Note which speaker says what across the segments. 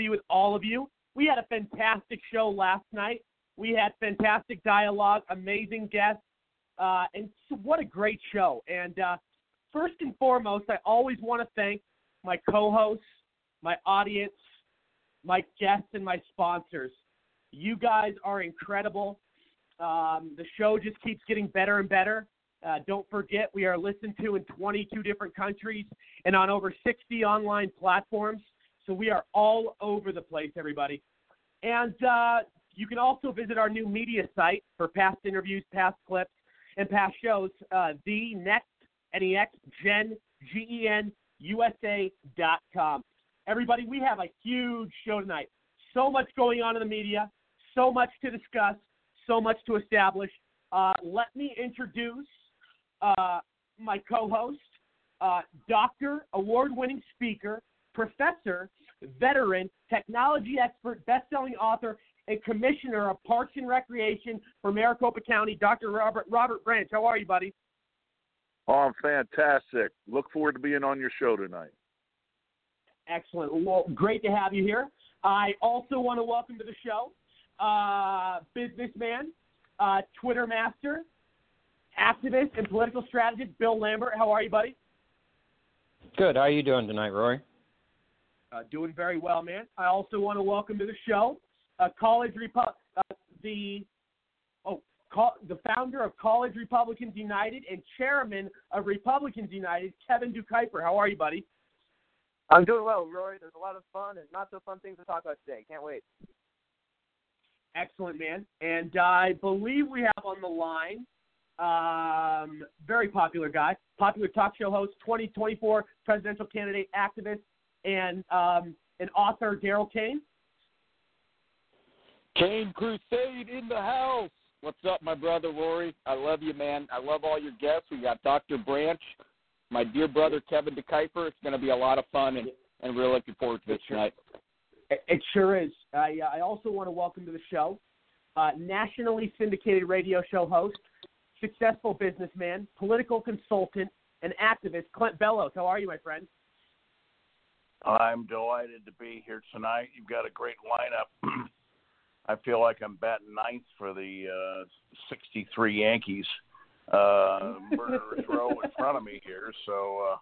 Speaker 1: Be with all of you. We had a fantastic show last night. We had fantastic dialogue, amazing guests, uh, and what a great show. And uh, first and foremost, I always want to thank my co hosts, my audience, my guests, and my sponsors. You guys are incredible. Um, the show just keeps getting better and better. Uh, don't forget, we are listened to in 22 different countries and on over 60 online platforms. So we are all over the place, everybody. And uh, you can also visit our new media site for past interviews, past clips, and past shows, uh, the next NEX Gen G-E-N USA.com. Everybody, we have a huge show tonight. So much going on in the media, so much to discuss, so much to establish. Uh, let me introduce uh, my co-host, uh, doctor, award-winning speaker, professor, veteran, technology expert, best-selling author, and commissioner of Parks and Recreation for Maricopa County, Dr. Robert Robert Branch. How are you, buddy?
Speaker 2: Oh, I'm fantastic. Look forward to being on your show tonight.
Speaker 1: Excellent. Well, great to have you here. I also want to welcome to the show uh, businessman, uh, Twitter master, activist, and political strategist Bill Lambert. How are you, buddy?
Speaker 3: Good. How are you doing tonight, Rory?
Speaker 1: Uh, doing very well, man. I also want to welcome to the show uh, College Repu- uh, the oh call, the founder of College Republicans United and chairman of Republicans United, Kevin Decuyper. How are you, buddy?
Speaker 4: I'm doing well, Rory. There's a lot of fun and not so fun things to talk about today. Can't wait.
Speaker 1: Excellent, man. And I believe we have on the line um, very popular guy, popular talk show host, 2024 presidential candidate, activist, and um, an author, Daryl Kane.
Speaker 5: Kane Crusade in the house. What's up, my brother Rory? I love you, man. I love all your guests. We got Dr. Branch, my dear brother Kevin Decuyper. It's going to be a lot of fun, and, and we're looking forward to this tonight.
Speaker 1: It, it sure is. I, uh, I also want to welcome to the show uh, nationally syndicated radio show host, successful businessman, political consultant, and activist, Clint Bellows. How are you, my friend?
Speaker 6: I'm delighted to be here tonight. You've got a great lineup. I feel like I'm batting ninth for the uh, 63 Yankees. Uh, murderers row in front of me here, so uh,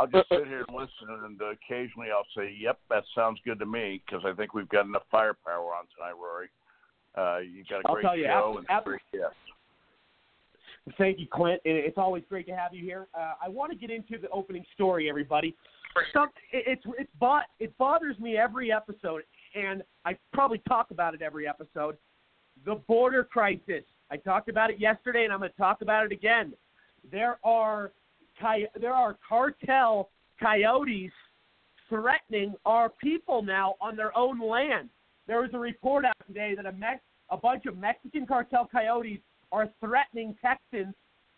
Speaker 6: I'll just sit here and listen, and occasionally I'll say, "Yep, that sounds good to me," because I think we've got enough firepower on tonight, Rory. Uh, you've got a
Speaker 1: I'll
Speaker 6: great
Speaker 1: tell you,
Speaker 6: show
Speaker 1: after-
Speaker 6: and
Speaker 1: after-
Speaker 6: great guests.
Speaker 1: Thank you, Clint. It's always great to have you here. Uh, I want to get into the opening story, everybody. It, it's it's bo- it bothers me every episode, and I probably talk about it every episode. The border crisis. I talked about it yesterday, and I'm going to talk about it again. There are there are cartel coyotes threatening our people now on their own land. There was a report out today that a Mex- a bunch of Mexican cartel coyotes are threatening Texans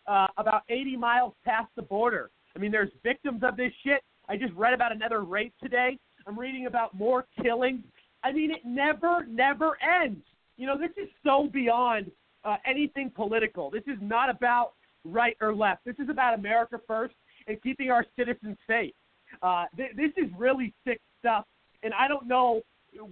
Speaker 1: uh, about 80 miles past the border. I mean, there's victims of this shit. I just read about another rape today. I'm reading about more killings. I mean, it never, never ends. You know, this is so beyond uh, anything political. This is not about right or left. This is about America first and keeping our citizens safe. Uh, th- this is really sick stuff, and I don't know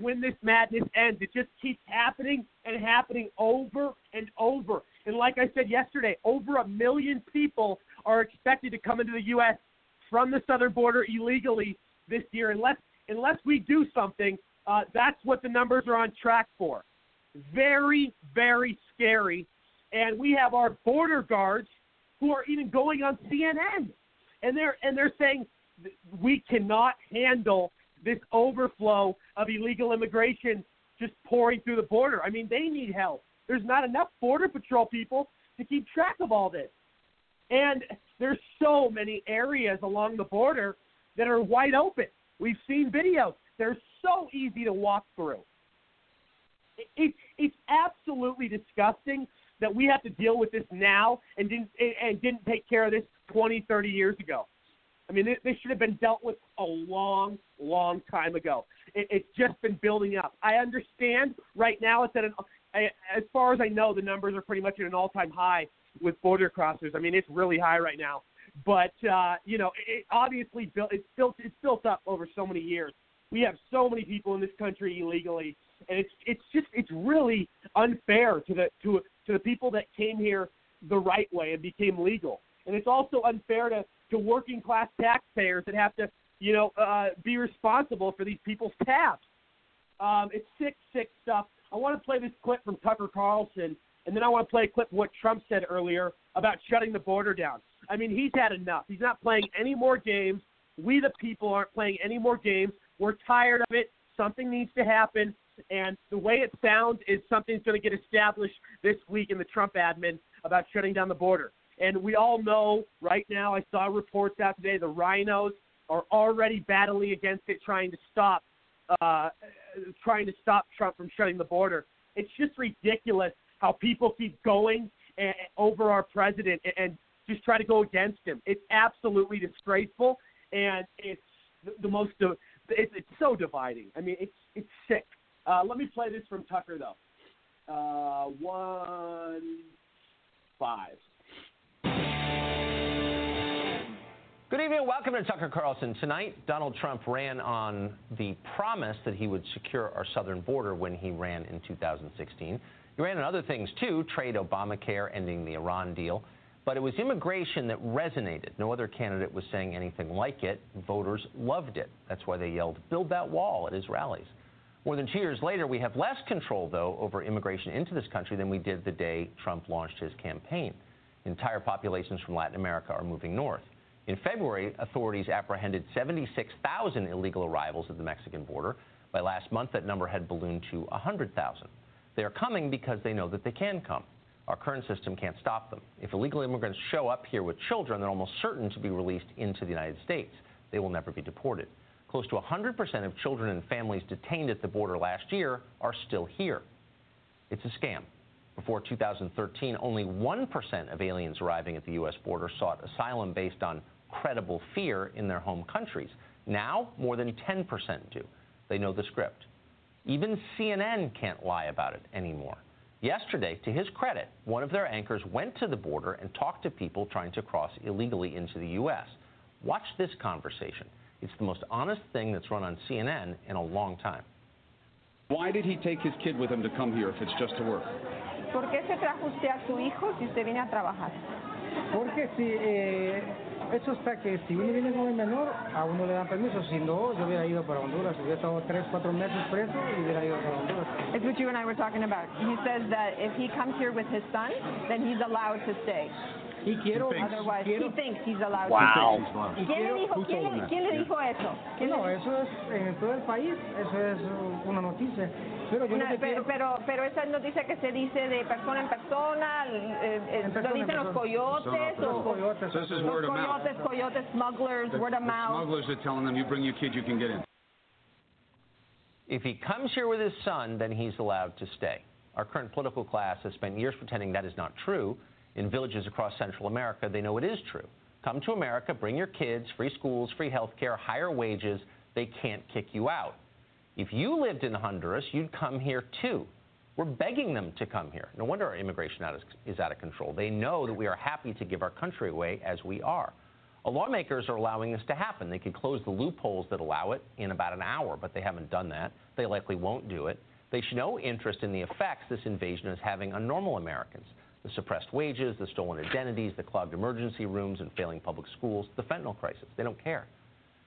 Speaker 1: when this madness ends. It just keeps happening and happening over and over. And like I said yesterday, over a million people are expected to come into the U.S. from the southern border illegally this year. Unless unless we do something, uh, that's what the numbers are on track for. Very very scary. And we have our border guards who are even going on CNN, and they're and they're saying we cannot handle this overflow of illegal immigration just pouring through the border. I mean, they need help. There's not enough border patrol people to keep track of all this. And there's so many areas along the border that are wide open. We've seen videos. They're so easy to walk through. It, it, it's absolutely disgusting that we have to deal with this now and didn't and didn't take care of this 20, 30 years ago. I mean, this, should have been dealt with a long, long time ago. It, it's just been building up. I understand right now it's at an, as far as I know, the numbers are pretty much at an all-time high with border crossers. I mean, it's really high right now. But uh, you know, it obviously built. It's built. It's built up over so many years. We have so many people in this country illegally, and it's it's just it's really unfair to the to to the people that came here the right way and became legal. And it's also unfair to to working class taxpayers that have to you know uh, be responsible for these people's tabs. Um, it's sick, sick stuff. I want to play this clip from Tucker Carlson, and then I want to play a clip of what Trump said earlier about shutting the border down. I mean, he's had enough. He's not playing any more games. We, the people, aren't playing any more games. We're tired of it. Something needs to happen. And the way it sounds is something's going to get established this week in the Trump admin about shutting down the border. And we all know right now, I saw reports out today, the RINOs are already battling against it, trying to stop, uh, trying to stop Trump from shutting the border. It's just ridiculous how people keep going and, over our president and, and just try to go against him. It's absolutely disgraceful, and it's the, the most. It's, it's so dividing. I mean, it's it's sick. Uh, let me play this from Tucker though. Uh, one five.
Speaker 7: Good evening. Welcome to Tucker Carlson. Tonight, Donald Trump ran on the promise that he would secure our southern border when he ran in 2016. He other things too trade, Obamacare, ending the Iran deal. But it was immigration that resonated. No other candidate was saying anything like it. Voters loved it. That's why they yelled, build that wall at his rallies. More than two years later, we have less control, though, over immigration into this country than we did the day Trump launched his campaign. Entire populations from Latin America are moving north. In February, authorities apprehended 76,000 illegal arrivals at the Mexican border. By last month, that number had ballooned to 100,000. They are coming because they know that they can come. Our current system can't stop them. If illegal immigrants show up here with children, they're almost certain to be released into the United States. They will never be deported. Close to 100% of children and families detained at the border last year are still here. It's a scam. Before 2013, only 1% of aliens arriving at the U.S. border sought asylum based on credible fear in their home countries. Now, more than 10% do. They know the script. Even CNN can't lie about it anymore. Yesterday, to his credit, one of their anchors went to the border and talked to people trying to cross illegally into the U.S. Watch this conversation. It's the most honest thing that's run on CNN in a long time.
Speaker 8: Why did he take his kid with him to come here if it's just to work?
Speaker 9: ¿Por qué se trajo usted a su hijo si usted viene a trabajar?
Speaker 10: Porque si eh, eso está que si uno viene con el menor, a uno le dan permiso. Si no, yo hubiera ido para Honduras. Hubiera estado tres, cuatro meses preso y hubiera ido para Honduras.
Speaker 9: It's what you and I were talking about. He says that if he comes here with his son, then he's allowed to stay.
Speaker 10: Y quiero,
Speaker 9: Otherwise,
Speaker 10: quiero
Speaker 9: he thinks he's allowed
Speaker 10: Wow.
Speaker 9: to.
Speaker 10: Y
Speaker 9: ¿Quién le dijo, quién, le- quién le dijo eso? ¿Quién
Speaker 10: No, eso es en todo el país, eso es una noticia. Pero yo
Speaker 9: Una-
Speaker 10: lo que
Speaker 9: pero, pero, pero esa noticia que se dice de persona en persona, eh, eh,
Speaker 10: En persona,
Speaker 9: lo dicen los
Speaker 10: persona.
Speaker 9: coyotes,
Speaker 10: Los
Speaker 9: o,
Speaker 10: coyotes.
Speaker 8: So this is
Speaker 9: los
Speaker 8: word of mouth.
Speaker 9: coyotes, coyotes, smugglers,
Speaker 8: The-
Speaker 9: word of mouth.
Speaker 8: smugglers are telling them, you bring your kid, you can get in.
Speaker 7: If he comes here with his son, then he's allowed to stay. Our current political class has spent years pretending that is not true. In villages across Central America, they know it is true. Come to America, bring your kids, free schools, free health care, higher wages. They can't kick you out. If you lived in Honduras, you'd come here too. We're begging them to come here. No wonder our immigration is, out of control. They know that we are happy to give our country away as we are. Uh, Lawmakers are allowing this to happen. They could close the loopholes that allow it in about an hour, but they haven't done that. They likely won't do it. They show no interest in the effects this invasion is having on normal Americans the suppressed wages, the stolen identities, the clogged emergency rooms and failing public schools, the fentanyl crisis. They don't care.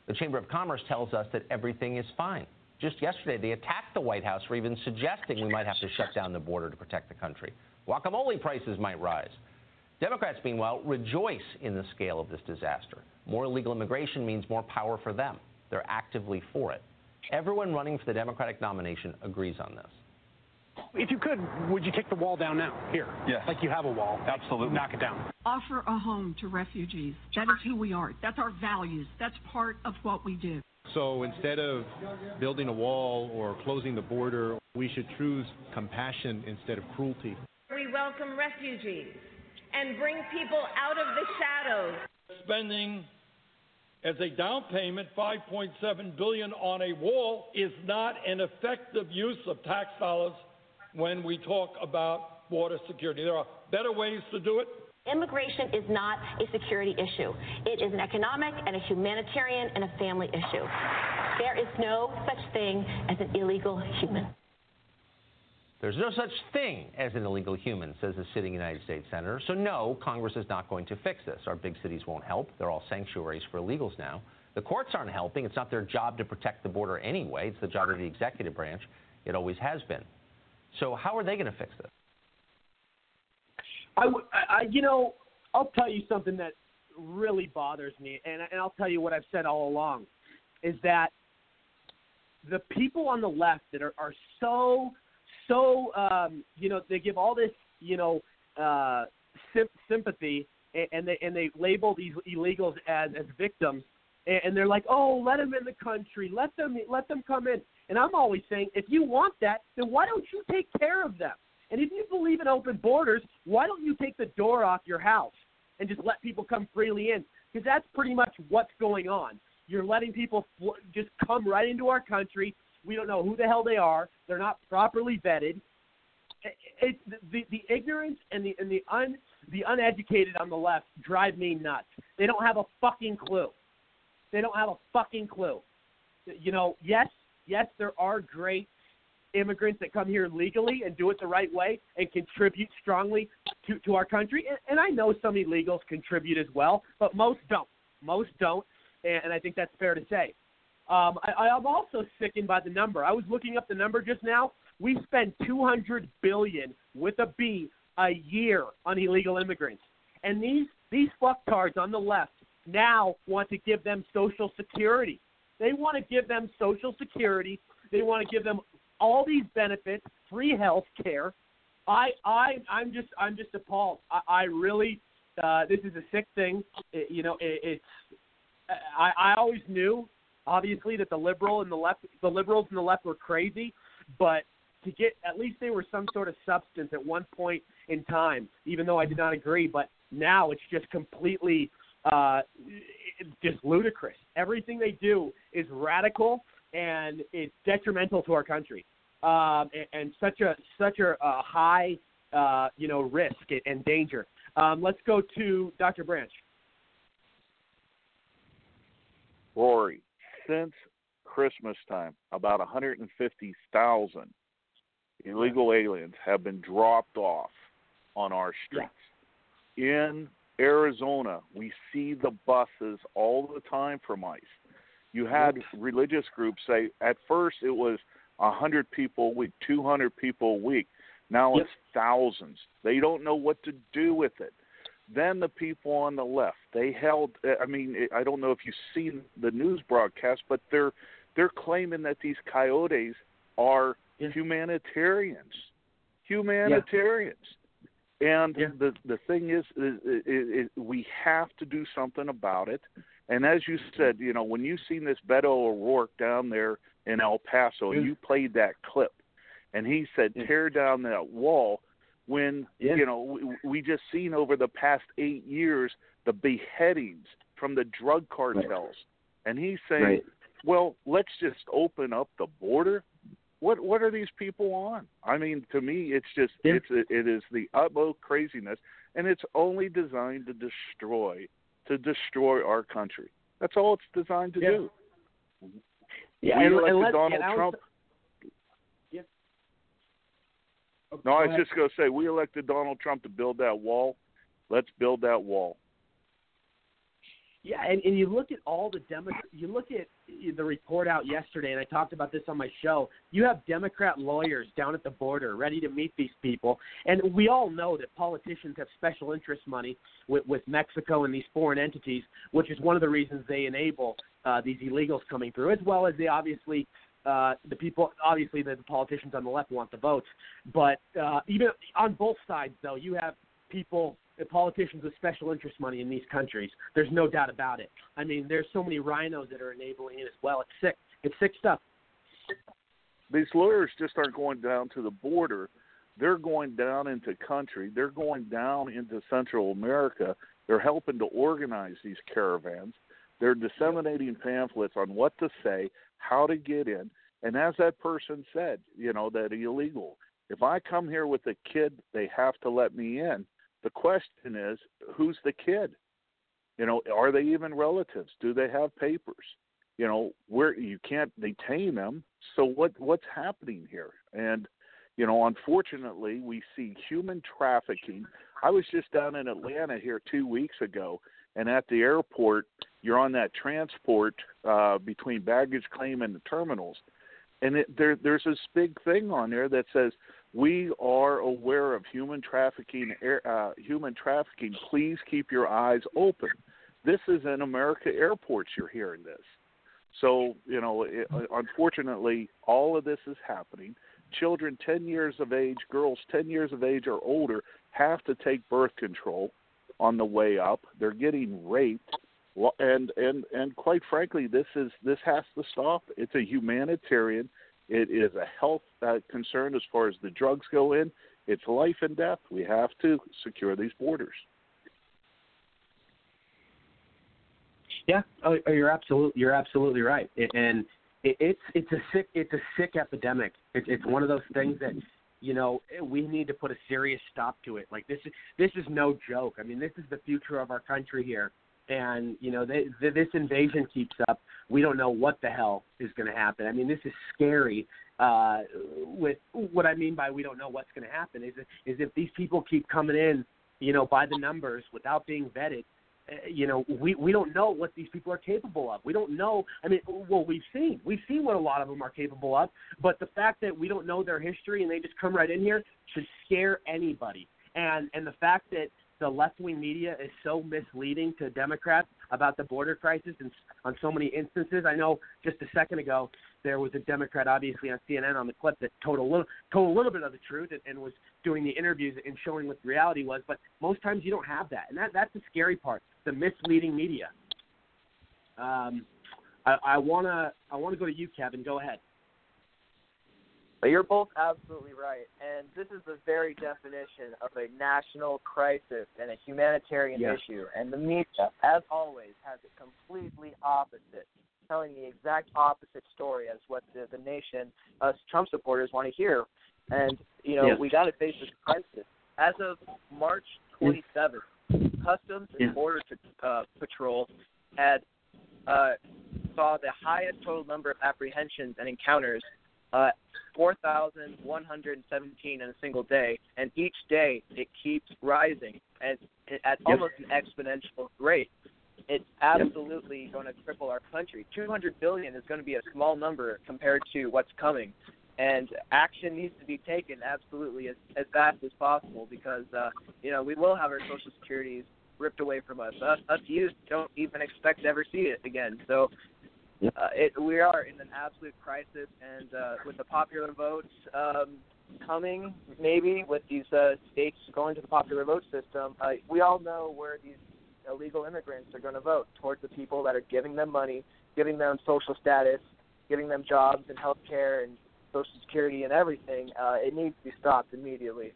Speaker 7: The Chamber of Commerce tells us that everything is fine. Just yesterday, they attacked the White House for even suggesting we might have to shut down the border to protect the country. Guacamole prices might rise. Democrats, meanwhile, rejoice in the scale of this disaster. More illegal immigration means more power for them. They're actively for it. Everyone running for the Democratic nomination agrees on this.
Speaker 11: If you could, would you take the wall down now? Here.
Speaker 4: Yes.
Speaker 11: Like you have a wall. Absolutely. Knock it down.
Speaker 12: offer a home to refugees. That is who we are. That's our values. That's part of what we do.
Speaker 13: So instead of building a wall or closing the border, we should choose compassion instead of cruelty.
Speaker 14: We welcome refugees and bring people out of the shadows.
Speaker 15: spending as a down payment 5.7 billion on a wall is not an effective use of tax dollars when we talk about border security. There are better ways to do it.
Speaker 16: Immigration is not a security issue. It is an economic and a humanitarian and a family issue. There is no such thing as an illegal human.
Speaker 7: There's no such thing as an illegal human, says the sitting United States Senator. So, no, Congress is not going to fix this. Our big cities won't help. They're all sanctuaries for illegals now. The courts aren't helping. It's not their job to protect the border anyway. It's the job of the executive branch. It always has been. So, how are they going to fix this?
Speaker 1: I, I- you know, I'll tell you something that really bothers me, and, and I'll tell you what I've said all along, is that the people on the left that are, are so, so, um, you know, they give all this, you know, uh, sym- sympathy, and, and they and they label these illegals as as victims, and, and they're like, oh, let them in the country, let them let them come in, and I'm always saying, if you want that, then why don't you take care of them? And if you believe in open borders, why don't you take the door off your house and just let people come freely in? Because that's pretty much what's going on. You're letting people fl- just come right into our country. We don't know who the hell they are. They're not properly vetted. It, it, the the ignorance and the and the un the uneducated on the left drive me nuts. They don't have a fucking clue. They don't have a fucking clue. You know, yes, yes, there are great immigrants that come here legally and do it the right way and contribute strongly to, to our country. And, and I know some illegals contribute as well, but most don't. Most don't, and, and I think that's fair to say. Um, I, I'm also sickened by the number. I was looking up the number just now. We spend 200 billion with a B a year on illegal immigrants, and these these fucktards on the left now want to give them Social Security. They want to give them Social Security. They want to give them all these benefits, free health care. I I I'm just I'm just appalled. I, I really uh, this is a sick thing. It, you know, it, it's I I always knew obviously that the liberal and the left the liberals and the left were crazy, but to get at least they were some sort of substance at one point in time, even though I did not agree. But now it's just completely uh, just ludicrous. Everything they do is radical and it's detrimental to our country, um, and, and such a such a, a high uh, you know risk and danger. Um, let's go to Dr. Branch.
Speaker 2: Rory, since Christmas time, about 150,000 illegal aliens have been dropped off on our streets. In Arizona, we see the buses all the time from ICE. You had religious groups say at first it was a 100 people a week, 200 people a week. Now it's thousands. They don't know what to do with it. then the people on the left, they held. I mean, I don't know if you've seen the news broadcast, but they're they're claiming that these coyotes are humanitarians, humanitarians. And the the thing is, is, is, is, we have to do something about it. And as you said, you know, when you seen this Beto O'Rourke down there in El Paso, and you played that clip, and he said, "Tear down that wall." When you know we, we just seen over the past eight years the beheadings from the drug cartels, and he's saying,
Speaker 4: Right.
Speaker 2: "Well, let's just open up the border." What what are these people on? I mean, to me, it's just it's it is the utmost craziness, and it's only designed to destroy to destroy our country. That's all it's designed to
Speaker 1: Yeah.
Speaker 2: do.
Speaker 1: Yeah,
Speaker 2: we
Speaker 1: and- and
Speaker 2: elected
Speaker 1: let's-
Speaker 2: Donald
Speaker 1: and I was-
Speaker 2: Trump.
Speaker 1: Yeah. Oh,
Speaker 2: No, I was
Speaker 1: ahead.
Speaker 2: just going to say we elected Donald Trump to build that wall. Let's build that wall.
Speaker 1: Yeah, and, and you look at all the Demo- you look at the report out yesterday, and I talked about this on my show. You have Democrat lawyers down at the border ready to meet these people, and we all know that politicians have special interest money with, with Mexico and these foreign entities, which is one of the reasons they enable uh, these illegals coming through, as well as they obviously uh, the people, obviously the, the politicians on the left want the votes, but uh, even on both sides, though, you have people, politicians with special interest money in these countries. There's no doubt about it. I mean, there's so many RINOs that are enabling it as well. It's sick. It's sick stuff.
Speaker 2: These lawyers just aren't going down to the border. They're going down into country. They're going down into Central America. They're helping to organize these caravans. They're disseminating pamphlets on what to say, how to get in. And as that person said, you know, that illegal. If I come here with a kid, they have to let me in. The question is, who's the kid? You know, are they even relatives? Do they have papers? You know, where you can't detain them. So what what's happening here? And you know, unfortunately, we see human trafficking. I was just down in Atlanta here two weeks ago, and at the airport, you're on that transport uh, between baggage claim and the terminals, and it, there there's this big thing on there that says we are aware of human trafficking. Uh, human trafficking. Please keep your eyes open. This is in America airports. You're hearing this. So, you know, it, unfortunately, all of this is happening. Children 10 years of age, girls 10 years of age or older, have to take birth control on the way up. They're getting raped. And and and quite frankly, this is this has to stop. It's a humanitarian. It is a health uh, concern as far as the drugs go in. It's life and death. We have to secure these borders.
Speaker 1: Yeah, oh, oh, you're absolutely you're absolutely right, and it, it's it's a sick it's a sick epidemic. It, it's one of those things that you know we need to put a serious stop to it. Like this is this is no joke. I mean, this is the future of our country here, and you know they, th this invasion keeps up. We don't know what the hell is going to happen. I mean, this is scary. Uh, with what I mean by we don't know what's going to happen is is if these people keep coming in, you know, by the numbers without being vetted uh, you know, we we don't know what these people are capable of. We don't know. I mean, well, we've seen we've seen what a lot of them are capable of, but the fact that we don't know their history and they just come right in here should scare anybody. And and the fact that the left wing media is so misleading to Democrats about the border crisis and on so many instances. I know just a second ago there was a Democrat, obviously on CNN, on the clip that told a little told a little bit of the truth and, and was doing the interviews and showing what the reality was. But most times you don't have that, and that that's the scary part: the misleading media. Um, I, I wanna I wanna go to you, Kevin. Go ahead.
Speaker 4: But you're both absolutely right. And this is the very definition of a national crisis and a humanitarian
Speaker 1: Yeah.
Speaker 4: issue. And the media, as always, has it completely opposite, telling the exact opposite story as what the, the nation, us Trump supporters, want to hear. And, you know,
Speaker 1: Yeah.
Speaker 4: we got to face this crisis. As of March 27th, Customs and. Border uh, Patrol had uh, saw the highest total number of apprehensions and encounters uh, 4,117 in a single day, and each day it keeps rising at, at almost an exponential rate. It's absolutely going to cripple our country. 200 billion is going to be a small number compared to what's coming, and action needs to be taken absolutely as, as fast as possible because uh, you know we will have our social securities ripped away from us. Us, us youth don't even expect to ever see it again. So uh, it, we are in an absolute crisis, and uh, with the popular votes um, coming, maybe with these uh, states going to the popular vote system, uh, we all know where these illegal immigrants are going to vote towards the people that are giving them money, giving them social status, giving them jobs and health care and social security and everything. Uh, it needs to be stopped immediately.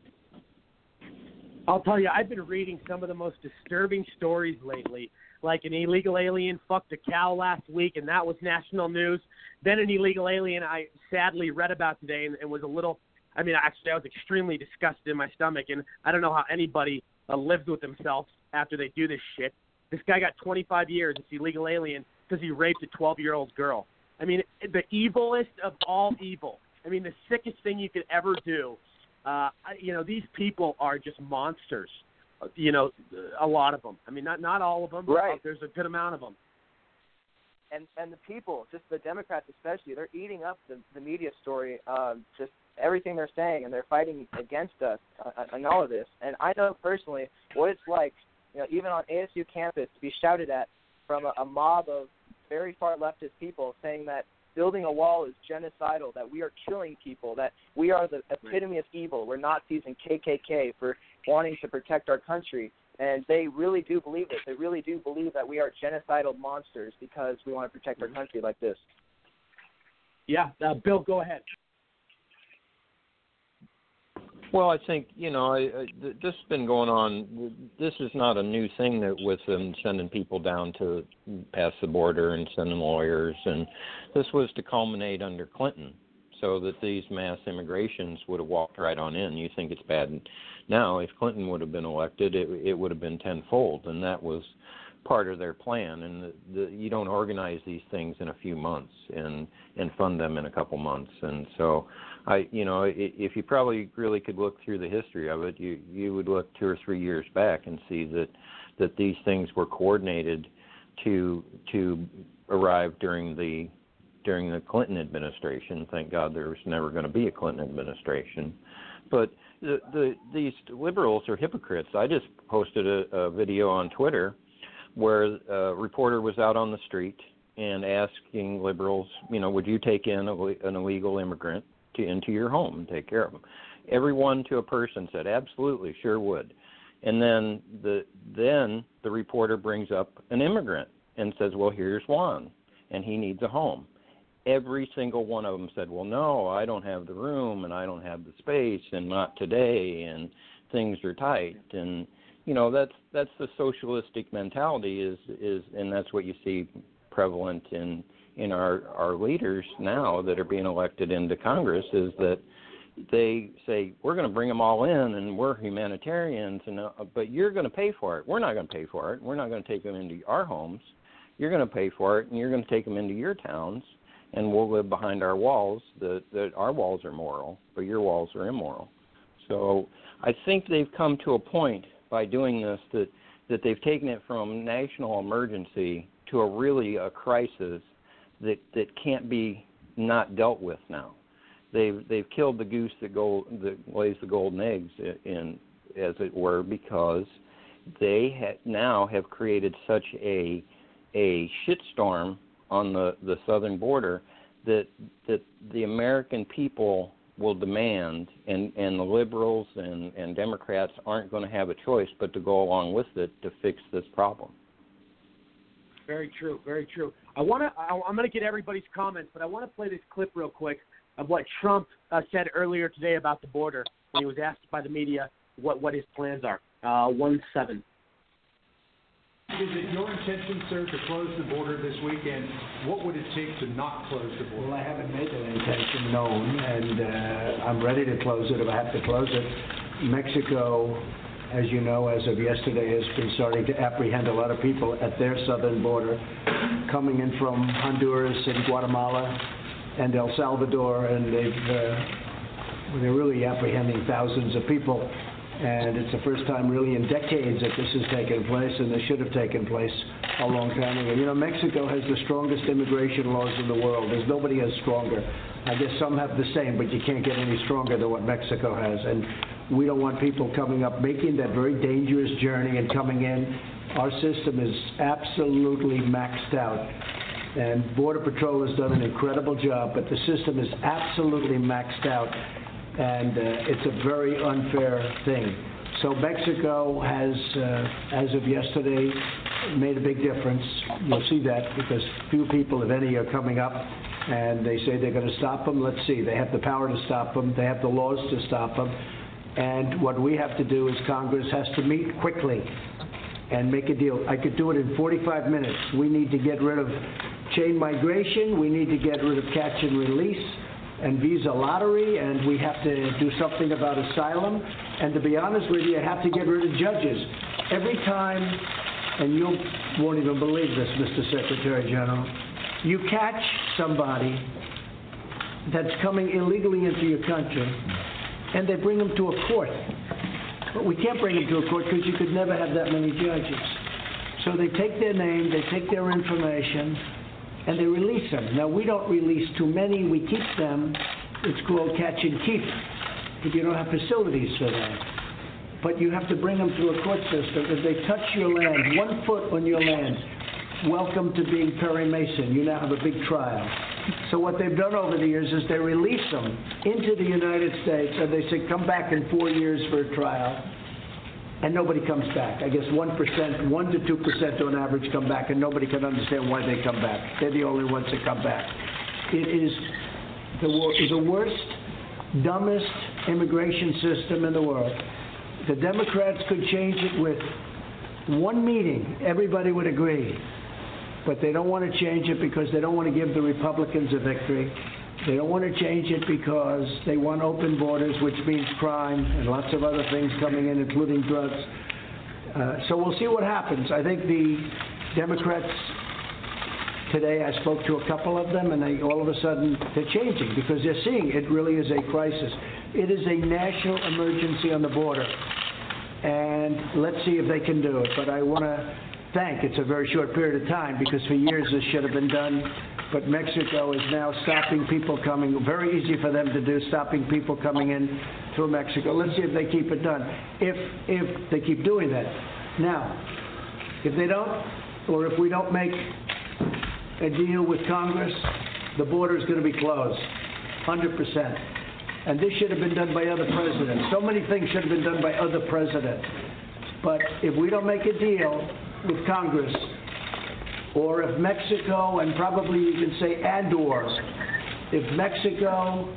Speaker 1: I'll tell you, I've been reading some of the most disturbing stories lately. Like an illegal alien fucked a cow last week, and that was national news. Then an illegal alien I sadly read about today and, and was a little. I mean, actually, I was extremely disgusted in my stomach, and I don't know how anybody uh, lives with themselves after they do this shit. This guy got 25 years. It's illegal alien because he raped a 12-year-old girl. I mean, the evilest of all evil. I mean, the sickest thing you could ever do. Uh, you know, these people are just monsters. Uh, You know, a lot of them. I mean, not not all of them, but
Speaker 4: Right.
Speaker 1: there's a good amount of them.
Speaker 4: and and the people, just the Democrats especially, they're eating up the the media story, um, just everything they're saying, and they're fighting against us uh, on all of this. And I know personally what it's like, you know, even on ASU campus to be shouted at from a, a mob of very far leftist people saying that building a wall is genocidal, that we are killing people, that we are the epitome of evil, we're Nazis and KKK for wanting to protect our country. And they really do believe it. They really do believe that we are genocidal monsters because we want to protect our country like this.
Speaker 1: Yeah, uh, Bill, go ahead.
Speaker 3: Well, I think you know I, I, this has been going on. This is not a new thing that with them sending people down to pass the border and sending lawyers, and this was to culminate under Clinton, so that these mass immigrations would have walked right on in. You think it's bad now? If Clinton would have been elected, it, it would have been tenfold, and that was part of their plan. And the, the, you don't organize these things in a few months and and fund them in a couple months, and so. I, you know, if you probably really could look through the history of it, you you would look two or three years back and see that that these things were coordinated to to arrive during the during the Clinton administration. Thank God there was never going to be a Clinton administration. But the, the these liberals are hypocrites. I just posted a, a video on Twitter where a reporter was out on the street and asking liberals, you know, would you take in a, an illegal immigrant to into your home and take care of them? Everyone to a person said, absolutely, sure would. And then the then the reporter brings up an immigrant and says, well, here's Juan, and he needs a home. Every single one of them said, well, no, I don't have the room and I don't have the space and not today and things are tight and you know that's that's the socialistic mentality is is and that's what you see prevalent in in our our leaders now that are being elected into Congress is that they say we're going to bring them all in and we're humanitarians and uh, but you're going to pay for it. We're not going to pay for it. We're not going to take them into our homes. You're going to pay for it and you're going to take them into your towns and we'll live behind our walls. That that our walls are moral, but your walls are immoral. So I think they've come to a point by doing this that that they've taken it from national emergency to a really a crisis that that can't be not dealt with now. They've they've killed the goose that go that lays the golden eggs in as it were because they ha- now have created such a a shitstorm on the the southern border that that the American people will demand and and the liberals and and Democrats aren't going to have a choice but to go along with it to fix this problem.
Speaker 1: Very true. Very true. I want to. I'm going to get everybody's comments, but I want to play this clip real quick of what Trump uh, said earlier today about the border when he was asked by the media what what his plans are. Uh, one seven.
Speaker 13: Is it your intention, sir, to close the border this weekend? What would it take to not close the border?
Speaker 17: Well, I haven't made that intention known, and uh, I'm ready to close it if I have to close it. Mexico, as you know, as of yesterday, has been starting to apprehend a lot of people at their southern border, coming in from Honduras and Guatemala and El Salvador, and they've uh, they're really apprehending thousands of people. And it's the first time really in decades that this has taken place, and this should have taken place a long time ago. You know, Mexico has the strongest immigration laws in the world. There's nobody has stronger. I guess some have the same, but you can't get any stronger than what Mexico has. And we don't want people coming up, making that very dangerous journey and coming in. Our system is absolutely maxed out. And Border Patrol has done an incredible job, but the system is absolutely maxed out. And uh, it's a very unfair thing. So Mexico has, uh, as of yesterday, made a big difference. You'll see that because few people, if any, are coming up, and they say they're going to stop them. Let's see. They have the power to stop them. They have the laws to stop them. And what we have to do is Congress has to meet quickly and make a deal. I could do it in 45 minutes. We need to get rid of chain migration. We need to get rid of catch and release and visa lottery, and we have to do something about asylum. And to be honest with you, you have to get rid of judges. Every time, and you won't even believe this, Mr. Secretary General, you catch somebody that's coming illegally into your country, and they bring them to a court. But we can't bring them to a court because you could never have that many judges. So they take their name, they take their information, and they release them. Now, we don't release too many, we keep them. It's called catch and keep, if you don't have facilities for that. But you have to bring them to a court system. If they touch your land, one foot on your land, welcome to being Perry Mason. You now have a big trial. So what they've done over the years is they release them into the United States, and they say, come back in four years for a trial and nobody comes back. I guess 1%, 1 to 2% on average come back, and nobody can understand why they come back. They're the only ones that come back. It is the, the worst, dumbest immigration system in the world. The Democrats could change it with one meeting, everybody would agree. But they don't want to change it because they don't want to give the Republicans a victory. They don't want to change it because they want open borders, which means crime and lots of other things coming in, including drugs. Uh, so we'll see what happens. I think the Democrats today, I spoke to a couple of them, and they all of a sudden they're changing because they're seeing it really is a crisis. It is a national emergency on the border, and let's see if they can do it. But I want to thank. It's a very short period of time because for years this should have been done but Mexico is now stopping people coming. Very easy for them to do, stopping people coming in through Mexico. Let's see if they keep it done. If if they keep doing that. Now, if they don't, or if we don't make a deal with Congress, the border is going to be closed, 100%. And this should have been done by other presidents. So many things should have been done by other presidents. But if we don't make a deal with Congress, or if Mexico, and probably you can say and or, if Mexico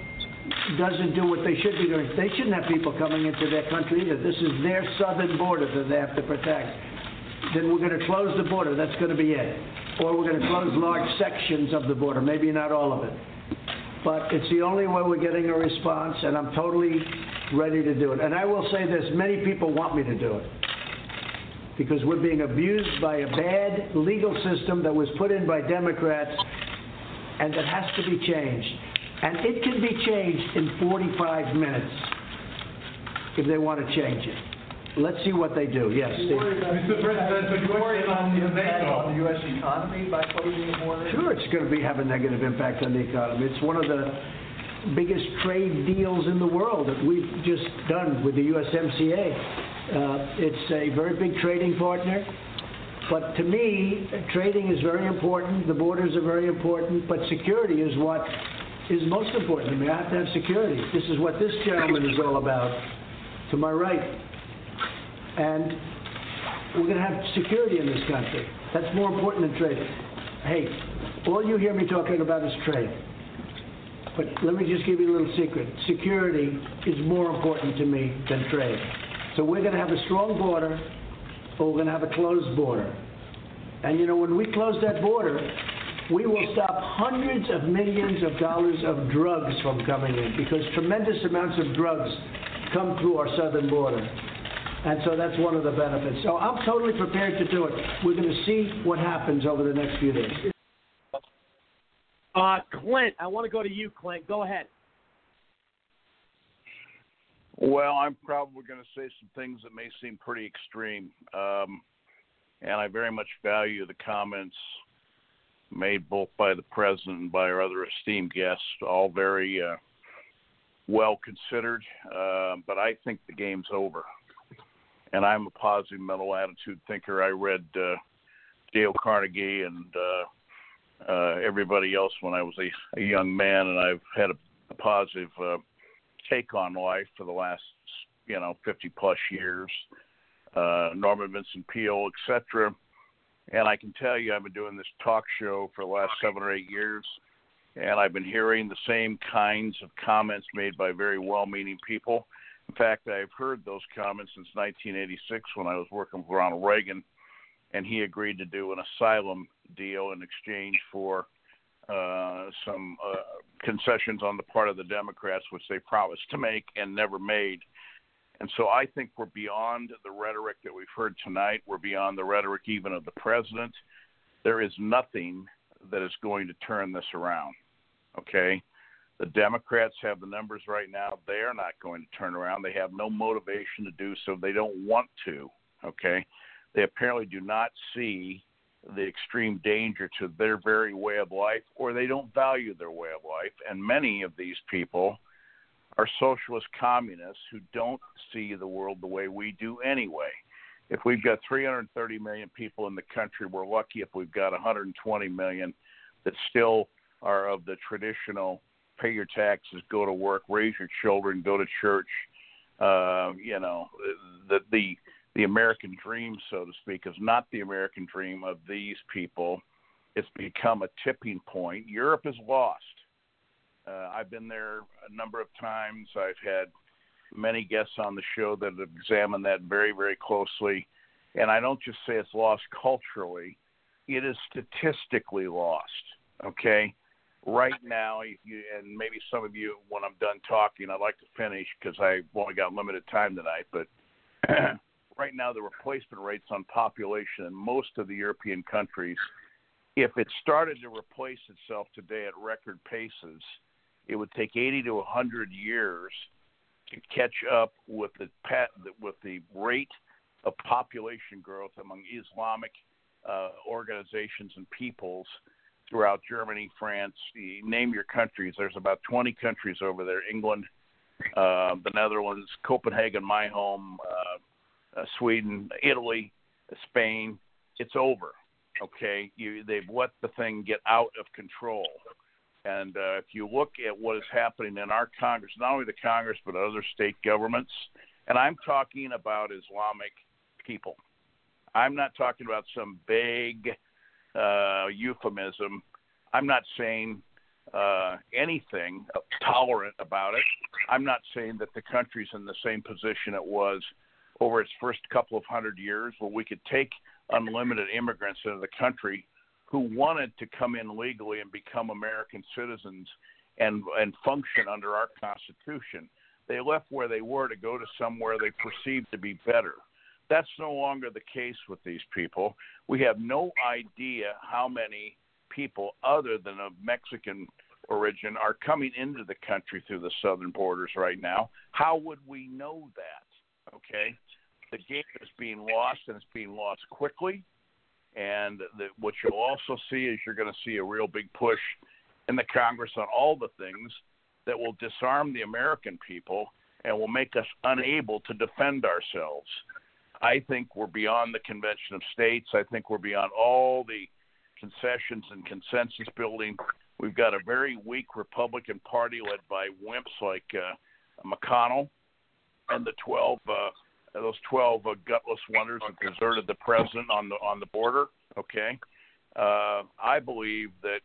Speaker 17: doesn't do what they should be doing, they shouldn't have people coming into their country either. This is their southern border that they have to protect. Then we're going to close the border. That's going to be it. Or we're going to close large sections of the border, maybe not all of it. But it's the only way we're getting a response, and I'm totally ready to do it. And I will say this many people want me to do it because we're being abused by a bad legal system that was put in by Democrats and that has to be changed. And it can be changed in 45 minutes if they want to change it. Let's see what they do. Yes, Steve.
Speaker 18: Mr. President, you worry on the impact on the U.S. economy by closing the border?
Speaker 17: Sure, it's going to be, have a negative impact on the economy. It's one of the biggest trade deals in the world that we've just done with the USMCA. Uh, it's a very big trading partner. But to me, trading is very important. The borders are very important. But security is what is most important. I mean, I have to have security. This is what this gentleman is all about. To my right. And we're going to have security in this country. That's more important than trade. Hey, all you hear me talking about is trade. But let me just give you a little secret. Security is more important to me than trade. So we're going to have a strong border, or we're going to have a closed border. And you know, when we close that border, we will stop hundreds of millions of dollars of drugs from coming in because tremendous amounts of drugs come through our southern border. And so that's one of the benefits. So I'm totally prepared to do it. We're going to see what happens over the next few days.
Speaker 1: Uh, Clint, I want to go to you, Clint. Go ahead.
Speaker 6: Well, I'm probably going to say some things that may seem pretty extreme, um, and I very much value the comments made both by the president and by our other esteemed guests, all very uh, well considered. Uh, but I think the game's over. And I'm a positive mental attitude thinker. I read uh, Dale Carnegie and uh, uh, everybody else when I was a, a young man, and I've had a, a positive uh, take on life for the last, you know, 50 plus years. Uh, Norman Vincent Peale, etc. And I can tell you, I've been doing this talk show for the last seven or eight years, and I've been hearing the same kinds of comments made by very well meaning people. In fact, I've heard those comments since 1986 when I was working with Ronald Reagan, and he agreed to do an asylum deal in exchange for uh, some uh, concessions on the part of the Democrats, which they promised to make and never made. And so I think we're beyond the rhetoric that we've heard tonight. We're beyond the rhetoric even of the president. There is nothing that is going to turn this around. Okay? The Democrats have the numbers right now. They are not going to turn around. They have no motivation to do so. They don't want to. Okay? They apparently do not see the extreme danger to their very way of life, or they don't value their way of life. And many of these people are socialist communists who don't see the world the way we do anyway. If we've got 330 million people in the country, we're lucky if we've got 120 million that still are of the traditional pay your taxes, go to work, raise your children, go to church. Uh, you know, the the the American dream, so to speak, is not the American dream of these people. It's become a tipping point. Europe is lost. Uh, I've been there a number of times. I've had many guests on the show that have examined that very, very closely. And I don't just say it's lost culturally, it is statistically lost. Okay? Right now, you, and maybe some of you, when I'm done talking, I'd like to finish because I've only got limited time tonight. But right now, the replacement rates on population in most of the European countries, if it started to replace itself today at record paces, it would take 80 to 100 years to catch up with the with the rate of population growth among Islamic uh, organizations and peoples throughout Germany, France, name your countries. There's about 20 countries over there. England, uh, the Netherlands, Copenhagen, my home, uh, Sweden, Italy, Spain. It's over. Okay, you, they've let the thing get out of control. And uh, if you look at what is happening in our Congress, not only the Congress, but other state governments, and I'm talking about Islamic people. I'm not talking about some vague uh, euphemism. I'm not saying uh, anything tolerant about it. I'm not saying that the country's in the same position it was over its first couple of hundred years, where we could take unlimited immigrants into the country who wanted to come in legally and become American citizens and and function under our Constitution. They left where they were to go to somewhere they perceived to be better. That's no longer the case with these people. We have no idea how many people other than of Mexican origin are coming into the country through the southern borders right now. How would we know that? Okay? The game is being lost and it's being lost quickly and the, what you'll also see is you're going to see a real big push in the Congress on all the things that will disarm the American people and will make us unable to defend ourselves. I think we're beyond the Convention of States. I think we're beyond all the concessions and consensus building. We've got a very weak Republican Party led by wimps like uh, McConnell and the 12 uh, those 12 uh, gutless wonders that deserted the president on the on the border. Okay, uh, I believe that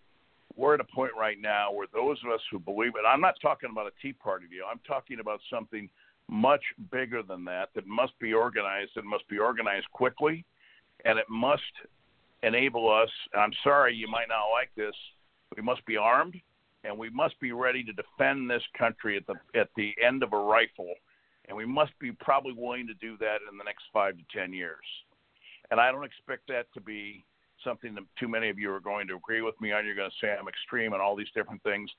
Speaker 6: we're at a point right now where those of us who believe it. I'm not talking about a Tea Party deal. I'm talking about something much bigger than that that must be organized and must be organized quickly, and it must enable us. I'm sorry, you might not like this. We must be armed, and we must be ready to defend this country at the at the end of a rifle and we must be probably willing to do that in the next five to ten years. And I don't expect that to be something that too many of you are going to agree with me on. You're going to say I'm extreme and all these different things.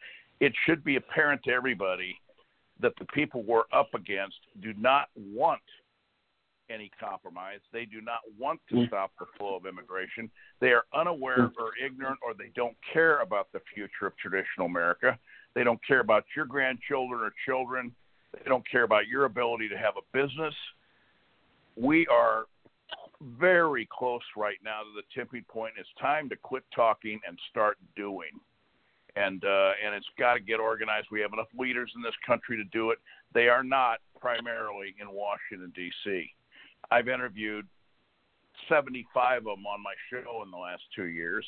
Speaker 6: It should be apparent to everybody that the people we're up against do not want any compromise. They do not want to mm. stop the flow of immigration. They are unaware mm. or ignorant, or they don't care about the future of traditional America. They don't care about your grandchildren or children. They don't care about your ability to have a business. We are very close right now to the tipping point. It's time to quit talking and start doing. And uh, and it's got to get organized. We have enough leaders in this country to do it. They are not primarily in Washington D.C. I've interviewed 75 of them on my show in the last two years,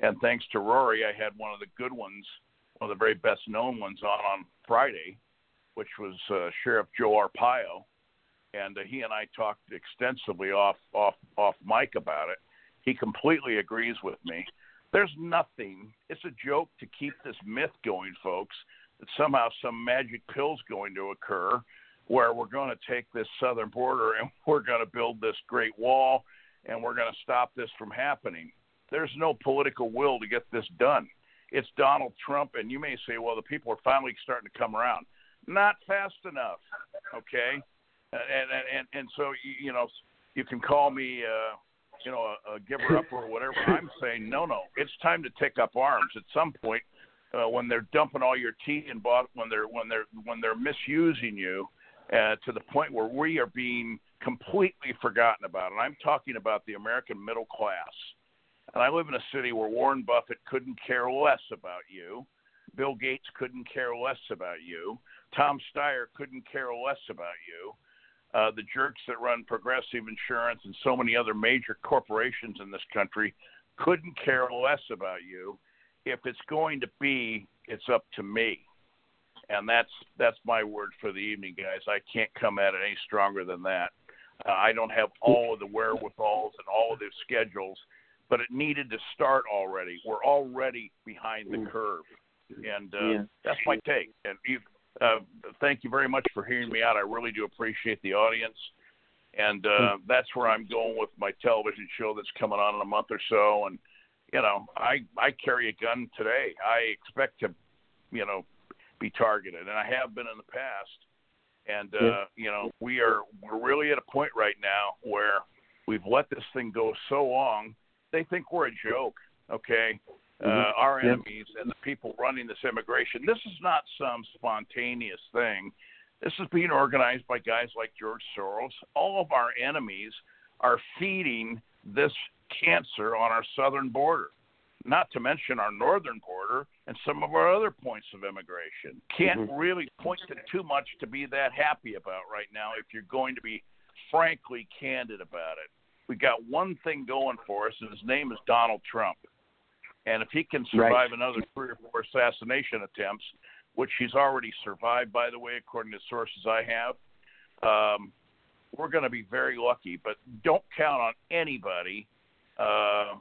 Speaker 6: and thanks to Rory, I had one of the good ones, one of the very best known ones on on Friday, which was uh, Sheriff Joe Arpaio, and uh, he and I talked extensively off off off mic about it. He completely agrees with me. There's nothing. It's a joke to keep this myth going, folks, that somehow some magic pill's going to occur where we're going to take this southern border and we're going to build this great wall and we're going to stop this from happening. There's no political will to get this done. It's Donald Trump, and you may say, well, the people are finally starting to come around. Not fast enough, okay? And and and, and so you, you know, you can call me, uh, you know, a, a giver up or whatever. I'm saying, no, no, it's time to take up arms at some point. Uh, when they're dumping all your tea and bought when they're when they're when they're misusing you uh, to the point where we are being completely forgotten about. And I'm talking about the American middle class. And I live in a city where Warren Buffett couldn't care less about you. Bill Gates couldn't care less about you. Tom Steyer couldn't care less about you. Uh, the jerks that run Progressive Insurance and so many other major corporations in this country couldn't care less about you. If it's going to be, it's up to me and that's that's my word for the evening, guys. I can't come at it any stronger than that. Uh, I don't have all of the wherewithals and all of the schedules, but it needed to start already. We're already behind the curve, and uh,
Speaker 19: Yeah.
Speaker 6: that's my take. And you, uh, thank you very much for hearing me out. I really do appreciate the audience, and uh, that's where I'm going with my television show that's coming on in a month or so. And you know, I I carry a gun today. I expect to, you know, be targeted, and I have been in the past. And uh,
Speaker 19: Yeah.
Speaker 6: you know, we are we're really at a point right now where we've let this thing go so long. They think we're a joke. Okay, uh,
Speaker 19: Mhm.
Speaker 6: our enemies and the people running this immigration. This is not some spontaneous thing. This is being organized by guys like George Soros. All of our enemies are feeding this cancer on our southern border, not to mention our northern border and some of our other points of immigration. Can't
Speaker 19: Mhm.
Speaker 6: really point to too much to be that happy about right now if you're going to be frankly candid about it. We got one thing going for us, and his name is Donald Trump. And if he can survive
Speaker 19: Right.
Speaker 6: another three or four assassination attempts, which he's already survived, by the way, according to sources I have, um, we're going to be very lucky. But don't count on anybody. Uh,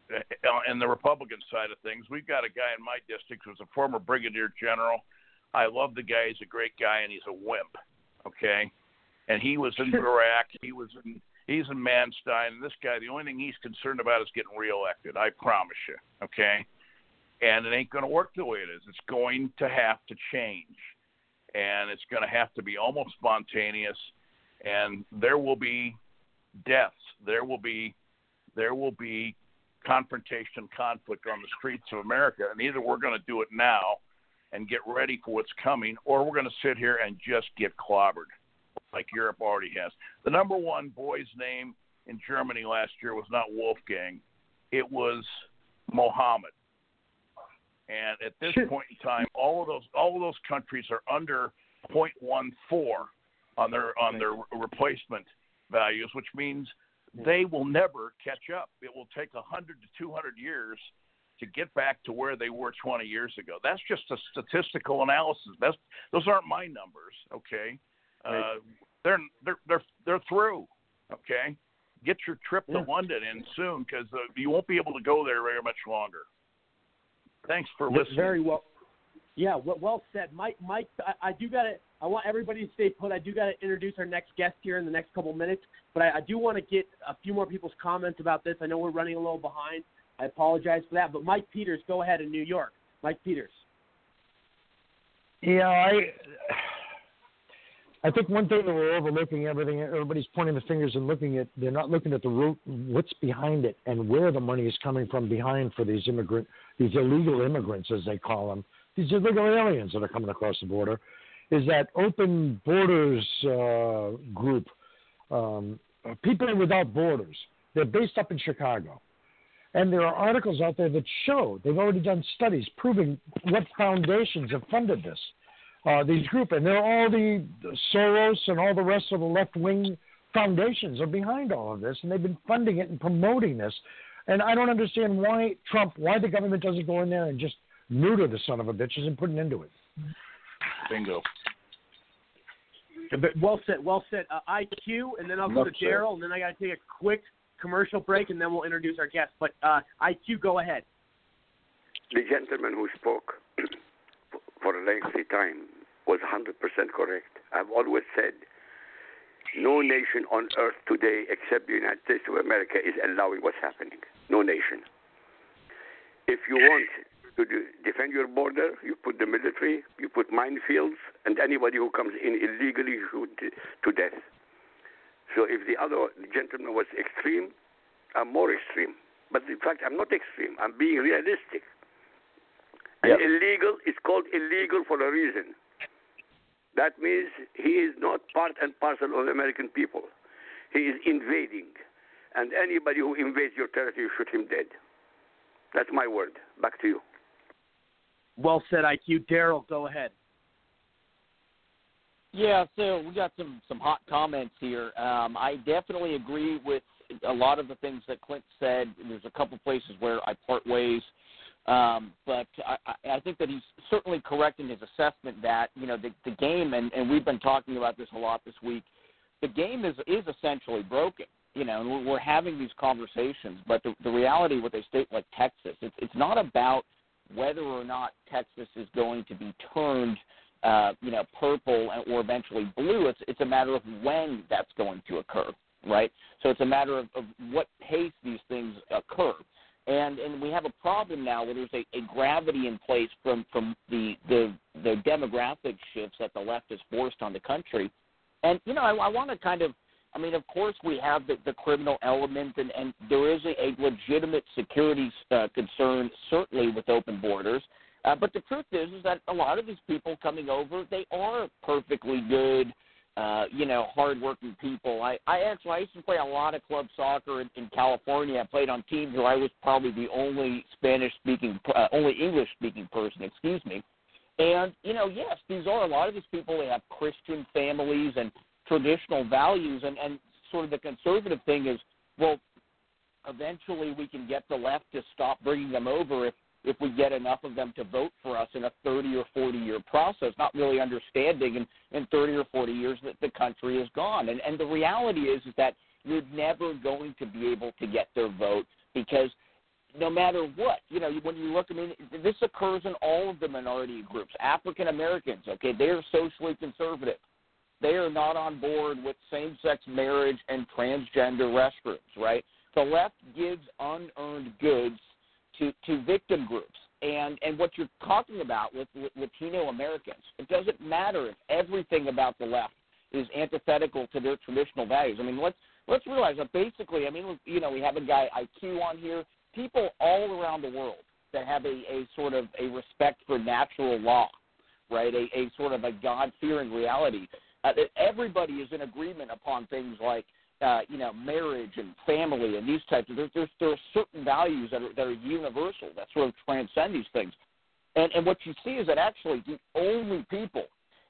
Speaker 6: in the Republican side of things, we've got a guy in my district who's a former brigadier general. I love the guy; he's a great guy, and he's a wimp. Okay, and he was in Iraq. He was in he's in Ramstein. And this guy, the only thing he's concerned about is getting reelected. I promise you. Okay, and it ain't going to work the way it is. It's going to have to change, and it's going to have to be almost spontaneous. And there will be deaths. There will be there will be confrontation, conflict on the streets of America, and either we're going to do it now and get ready for what's coming, or we're going to sit here and just get clobbered, like Europe already has. The number one boy's name in Germany last year was not Wolfgang; it was Mohammed. And at this point in time, all of those all of those countries are under 0.14 on their on their replacement values, which means they will never catch up. It will take 100 to 200 years to get back to where they were 20 years ago. That's just a statistical analysis. That's those aren't my numbers. Okay, uh, they're they're they're they're through. Okay, get your trip to London in soon because uh, you won't be able to go there very much longer. Thanks for listening.
Speaker 1: Very well. Yeah, well, well said, Mike. Mike, I, I do got to. I want everybody to stay put. I do got to introduce our next guest here in the next couple minutes, but I, I do want to get a few more people's comments about this. I know we're running a little behind. I apologize for that, but Mike Peters, go ahead in New York. Mike Peters.
Speaker 18: Yeah, I
Speaker 20: I think one thing that we're overlooking, everything, everybody's pointing the fingers and looking at, they're not looking at the root, what's behind it, and where the money is coming from behind for these immigrant, these illegal immigrants, as they call them, these illegal aliens that are coming across the border, is that Open Borders uh, group, um, People Without Borders. They're based up in Chicago. And there are articles out there that show they've already done studies proving what foundations have funded this. Uh, these group, and they're all the Soros and all the rest of the left wing foundations are behind all of this, and they've been funding it and promoting this. And I don't understand why Trump, why the government doesn't go in there and just neuter the son of a bitches and put an end to it.
Speaker 6: Bingo.
Speaker 1: Well said, well said. Uh, IQ, and then I'll go to
Speaker 6: said.
Speaker 1: Daryl, and then I got to take a quick commercial break, and then we'll introduce our guest. But uh, IQ, go ahead.
Speaker 21: The gentleman who spoke for a lengthy time was 100% correct. I've always said no nation on earth today except the United States of America is allowing what's happening. No nation. If you want to defend your border, you put the military, you put minefields, and anybody who comes in illegally, shoot to death. So if the other gentleman was extreme, I'm more extreme. But in fact, I'm not extreme. I'm being realistic. And illegal is called illegal for a reason. That means he is not part and parcel of the American people. He is invading. And anybody who invades your territory, you shoot him dead. That's my word. Back to you.
Speaker 1: Well said, IQ. Daryl, go ahead.
Speaker 5: Yeah, so we got some some hot comments here. Um, I definitely agree with a lot of the things that Clint said. There's a couple places where I part ways, um, but I, I think that he's certainly correct in his assessment that you know the, the game, and, and we've been talking about this a lot this week. The game is is essentially broken. You know, and we're, having these conversations, but the, the reality with a state like Texas, it's it's not about whether or not Texas is going to be turned uh, you know, purple or eventually blue. It's it's a matter of when that's going to occur, right? So it's a matter of, of what pace these things occur. And and we have a problem now where there's a, a gravity in place from from the, the the demographic shifts that the left has forced on the country. And you know, I, I want to kind of I mean, of course, we have the, the criminal element, and, and there is a, a legitimate security uh, concern, certainly with open borders. Uh, but the truth is, is that a lot of these people coming over, they are perfectly good, uh, you know, hardworking people. I, I actually I used to play a lot of club soccer in, in California. I played on teams where I was probably the only Spanish-speaking, uh, only English-speaking person. Excuse me. And you know, yes, these are a lot of these people. They have Christian families and traditional values, and and sort of the conservative thing is, well, eventually we can get the left to stop bringing them over if if we get enough of them to vote for us in a 30 or 40 year process, not really understanding in, in 30 or 40 years that the country is gone. And, and the reality is, is that you're never going to be able to get their vote because no matter what, you know, when you look, I mean, this occurs in all of the minority groups. African Americans, okay, they're socially conservative. They are not on board with same sex marriage and transgender restrooms, right? The left gives unearned goods to, to victim groups. And and what you're talking about with, with Latino Americans, it doesn't matter if everything about the left is antithetical to their traditional values. I mean, let's let's realize that basically, I mean, you know, we have a guy IQ on here. People all around the world that have a, a sort of a respect for natural law, right? A, a sort of a God fearing reality. Uh, that everybody is in agreement upon things like uh, you know, marriage and family and these types of there's, there's there are certain values that are that are universal that sort of transcend these things. And and what you see is that actually the only people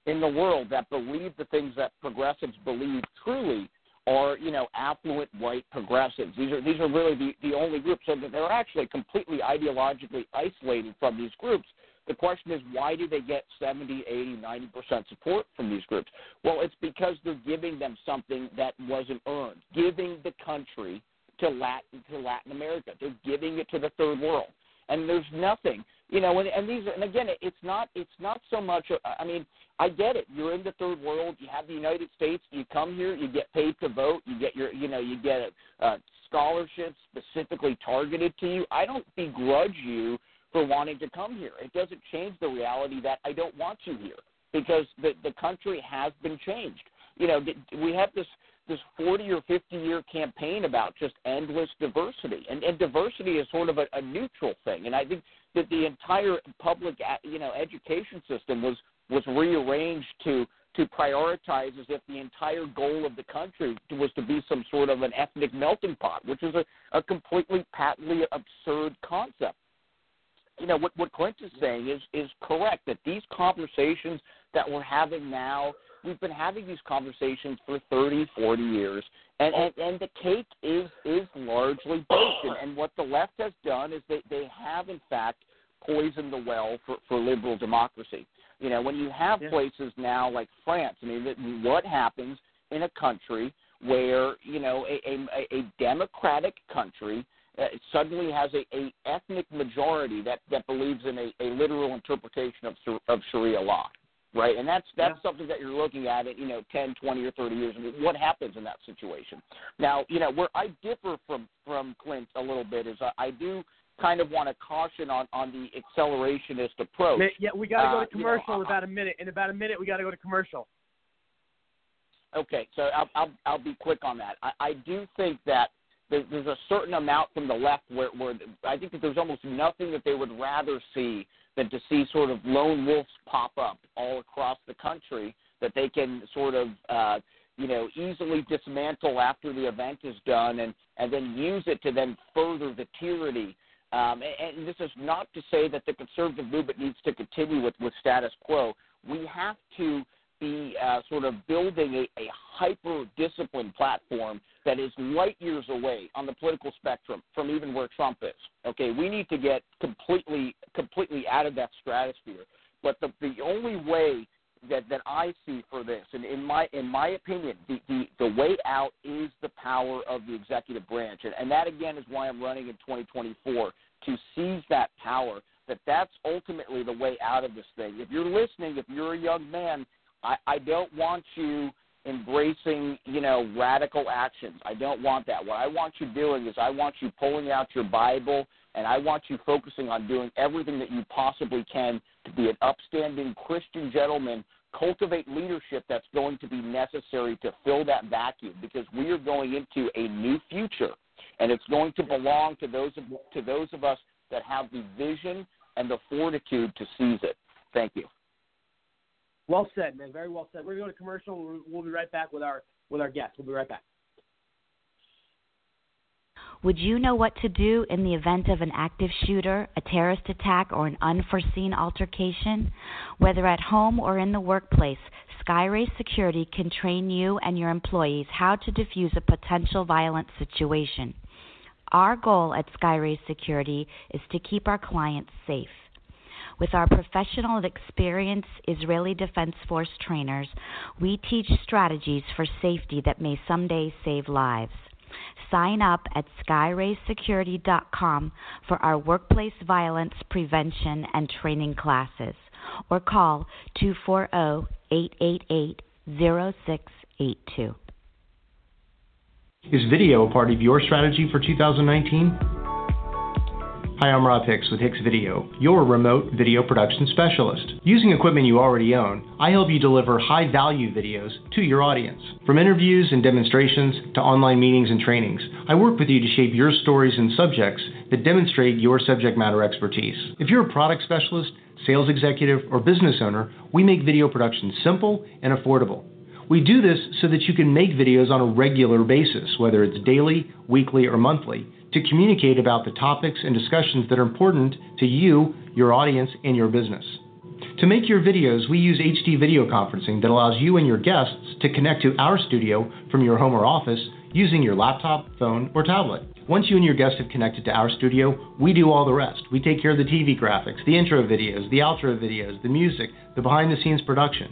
Speaker 5: in the world that believe the things that progressives believe truly are, you know, affluent white progressives. These are these are really the, the only groups. So that they're actually completely ideologically isolated from these groups. The question is, why do they get 70, 80, 90% support from these groups? Well, it's because they're giving them something that wasn't earned, giving the country to Latin, to Latin America. They're giving it to the third world. And there's nothing, you know, and, and these, and again, it's not, it's not so much. I mean, I get it. You're in the third world. You have the United States. You come here. You get paid to vote. You get your, you know, you get uh, scholarships specifically targeted to you. I don't begrudge you for wanting to come here. It doesn't change the reality that I don't want you here. because the the country has been changed. You know, we have this this 40 or 50 year campaign about just endless diversity, and, and diversity is sort of a, a neutral thing. And I think that the entire public, uh, you know, education system was was rearranged to to prioritize as if the entire goal of the country was to be some sort of an ethnic melting pot, which is a, a completely patently absurd concept. You know what what Clint is saying is is correct that these conversations that we're having now we've been having these conversations for 30, 40 years, and and, and the cake is is largely baked. And, and what the left has done is they they have in fact poisoned the well for for liberal democracy. You know, when you have yeah. places now like France, I mean, what happens in a country where you know a a, a democratic country uh, suddenly has a, a ethnic majority that that believes in a, a literal interpretation of of Sharia law right? And that's that's yeah. something that you're looking at in you know 10, 20, or 30 years. What happens in that situation? Now, you know, where I differ from from Clint a little bit is I, I do kind of want to caution on on the accelerationist approach.
Speaker 1: Yeah, we got to go to
Speaker 5: uh,
Speaker 1: commercial
Speaker 5: you know,
Speaker 1: in about a minute. In about a minute, we got to go to commercial.
Speaker 5: Okay, so I'll I'll, I'll be quick on that. I, I do think that there's a certain amount from the left where, where I think that there's almost nothing that they would rather see than to see sort of lone wolves pop up all across the country that they can sort of uh, you know easily dismantle after the event is done and and then use it to then further the tyranny. Um, and, and this is not to say that the conservative movement needs to continue with, with status quo. We have to be uh, sort of building a, a hyper disciplined platform that is light years away on the political spectrum from even where Trump is. Okay, we need to get completely completely out of that stratosphere. But the the only way that that I see for this, and in my in my opinion, the the, the way out is the power of the executive branch, and, and that again is why I'm running in 2024 to seize that power. That that's ultimately the way out of this thing. If you're listening, if you're a young man, I, I don't want you embracing, you know, radical actions. I don't want that. What I want you doing is I want you pulling out your Bible and I want you focusing on doing everything that you possibly can to be an upstanding Christian gentleman, cultivate leadership that's going to be necessary to fill that vacuum because we are going into a new future and it's going to belong to those of, to those of us that have the vision and the fortitude to seize it. Thank you.
Speaker 1: Well said, man. Very well said. We're going to commercial. We'll be right back with our with our guests. We'll be right back.
Speaker 22: Would you know what to do in the event of an active shooter, a terrorist attack, or an unforeseen altercation? Whether at home or in the workplace, Skyray Security can train you and your employees how to defuse a potential violent situation. Our goal at Skyray Security is to keep our clients safe. With our professional and experienced Israeli Defense Force trainers, we teach strategies for safety that may someday save lives. Sign up at skyraysecurity.com for our workplace violence prevention and training classes or call 240 888 0682.
Speaker 23: Is video a part of your strategy for 2019? Hi, I'm Rob Hicks with Hicks Video, your remote video production specialist. Using equipment you already own, I help you deliver high value videos to your audience. From interviews and demonstrations to online meetings and trainings, I work with you to shape your stories and subjects that demonstrate your subject matter expertise. If you're a product specialist, sales executive, or business owner, we make video production simple and affordable. We do this so that you can make videos on a regular basis, whether it's daily, weekly, or monthly to communicate about the topics and discussions that are important to you, your audience, and your business. To make your videos, we use HD video conferencing that allows you and your guests to connect to our studio from your home or office using your laptop, phone, or tablet. Once you and your guests have connected to our studio, we do all the rest. We take care of the TV graphics, the intro videos, the outro videos, the music, the behind the scenes production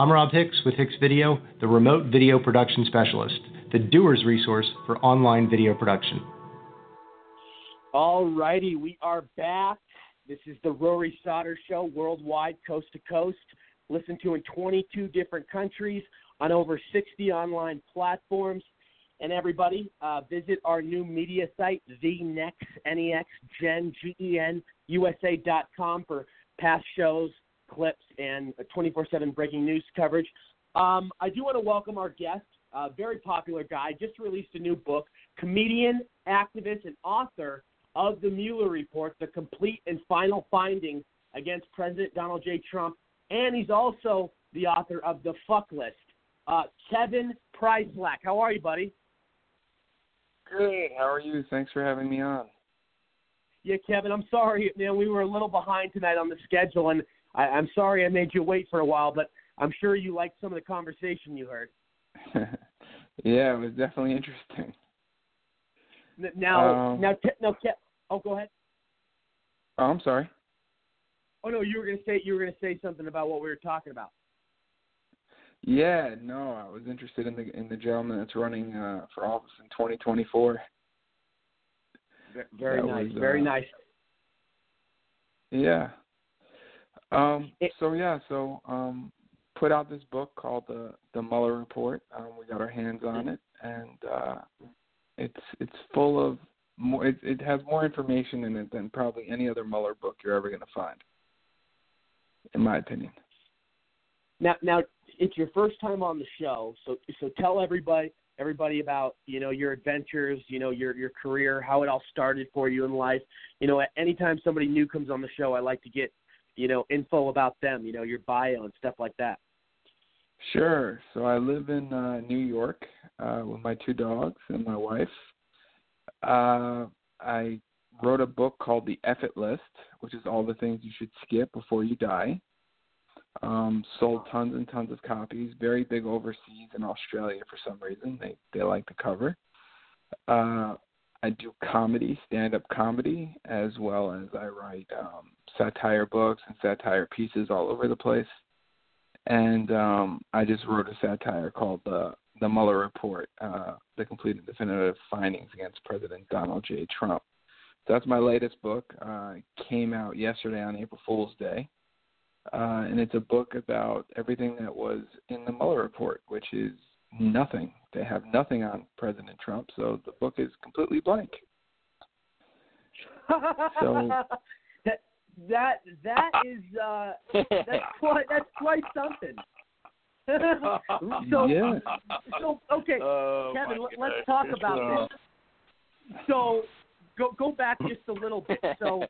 Speaker 23: I'm Rob Hicks with Hicks Video, the remote video production specialist, the doer's resource for online video production.
Speaker 1: All righty, we are back. This is the Rory Sauter Show, worldwide, coast to coast. Listen to in 22 different countries on over 60 online platforms. And everybody, uh, visit our new media site, TheNext, N-E-X, G-E-N, USA.com for past shows, clips, and 24-7 breaking news coverage. Um, I do want to welcome our guest, a very popular guy, just released a new book, comedian, activist, and author of the Mueller Report, the complete and final findings against President Donald J. Trump, and he's also the author of the Fuck List. Uh, Kevin Pryslak, how are you, buddy?
Speaker 24: Good. How are you? Thanks for having me on.
Speaker 1: Yeah, Kevin, I'm sorry, man. We were a little behind tonight on the schedule, and I, I'm sorry I made you wait for a while, but I'm sure you liked some of the conversation you heard.
Speaker 24: yeah, it was definitely interesting.
Speaker 1: Now,
Speaker 24: Um,
Speaker 1: now, Ke- now, Ke- oh, go ahead.
Speaker 24: Oh, I'm sorry.
Speaker 1: Oh no, you were gonna say you were gonna say something about what we were talking about.
Speaker 24: Yeah, no, I was interested in the in the gentleman that's running uh, for office in 2024.
Speaker 1: Very
Speaker 24: That
Speaker 1: nice,
Speaker 24: was,
Speaker 1: very
Speaker 24: uh,
Speaker 1: nice.
Speaker 24: Yeah. Um. So yeah. So um, put out this book called the the Mueller Report. Um, we got our hands on it, and uh, it's it's full of more. It, it has more information in it than probably any other Mueller book you're ever going to find, in my opinion.
Speaker 1: Now, now it's your first time on the show, so so tell everybody everybody about you know your adventures, you know your your career, how it all started for you in life. You know, anytime somebody new comes on the show, I like to get you know info about them, you know your bio and stuff like that.
Speaker 24: Sure. So I live in uh, New York uh, with my two dogs and my wife. Uh, I wrote a book called The Eff It List, which is all the things you should skip before you die. Um, sold tons and tons of copies. Very big overseas in Australia for some reason. They they like the cover. Uh, I do comedy, stand up comedy, as well as I write um, satire books and satire pieces all over the place and um, I just wrote a satire called the the Mueller Report, uh, the complete and definitive findings against President Donald J. Trump. So that's my latest book. Uh, it came out yesterday on April Fool's Day, uh, and it's a book about everything that was in the Mueller Report, which is nothing. They have nothing on President Trump, so the book is completely blank. So-
Speaker 1: that that that is uh that's quite that's quite something. so
Speaker 24: Yeah.
Speaker 1: so okay,
Speaker 24: Oh,
Speaker 1: Kevin,
Speaker 24: my
Speaker 1: let, let's
Speaker 24: goodness.
Speaker 1: talk about
Speaker 24: Uh,
Speaker 1: this. So go go back just a little bit. So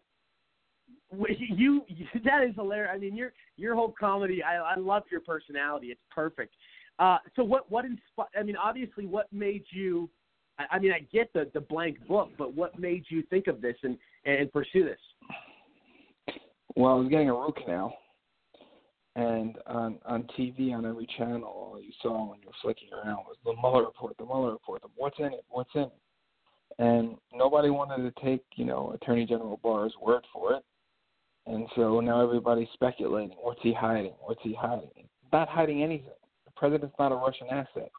Speaker 1: wh- you that is hilarious. I mean your your whole comedy. I I love your personality. It's perfect. Uh, so what what inspired? I mean, obviously, what made you? I, I mean, I get the the blank book, but what made you think of this and and pursue this?
Speaker 24: Well, I was getting a root canal, and on on TV on every channel, all you saw when you were flicking around was the Mueller report, the Mueller report, the what's in it, what's in it, and nobody wanted to take you know Attorney General Barr's word for it, and so now everybody's speculating, what's he hiding, what's he hiding? Not hiding anything. President's not a Russian asset.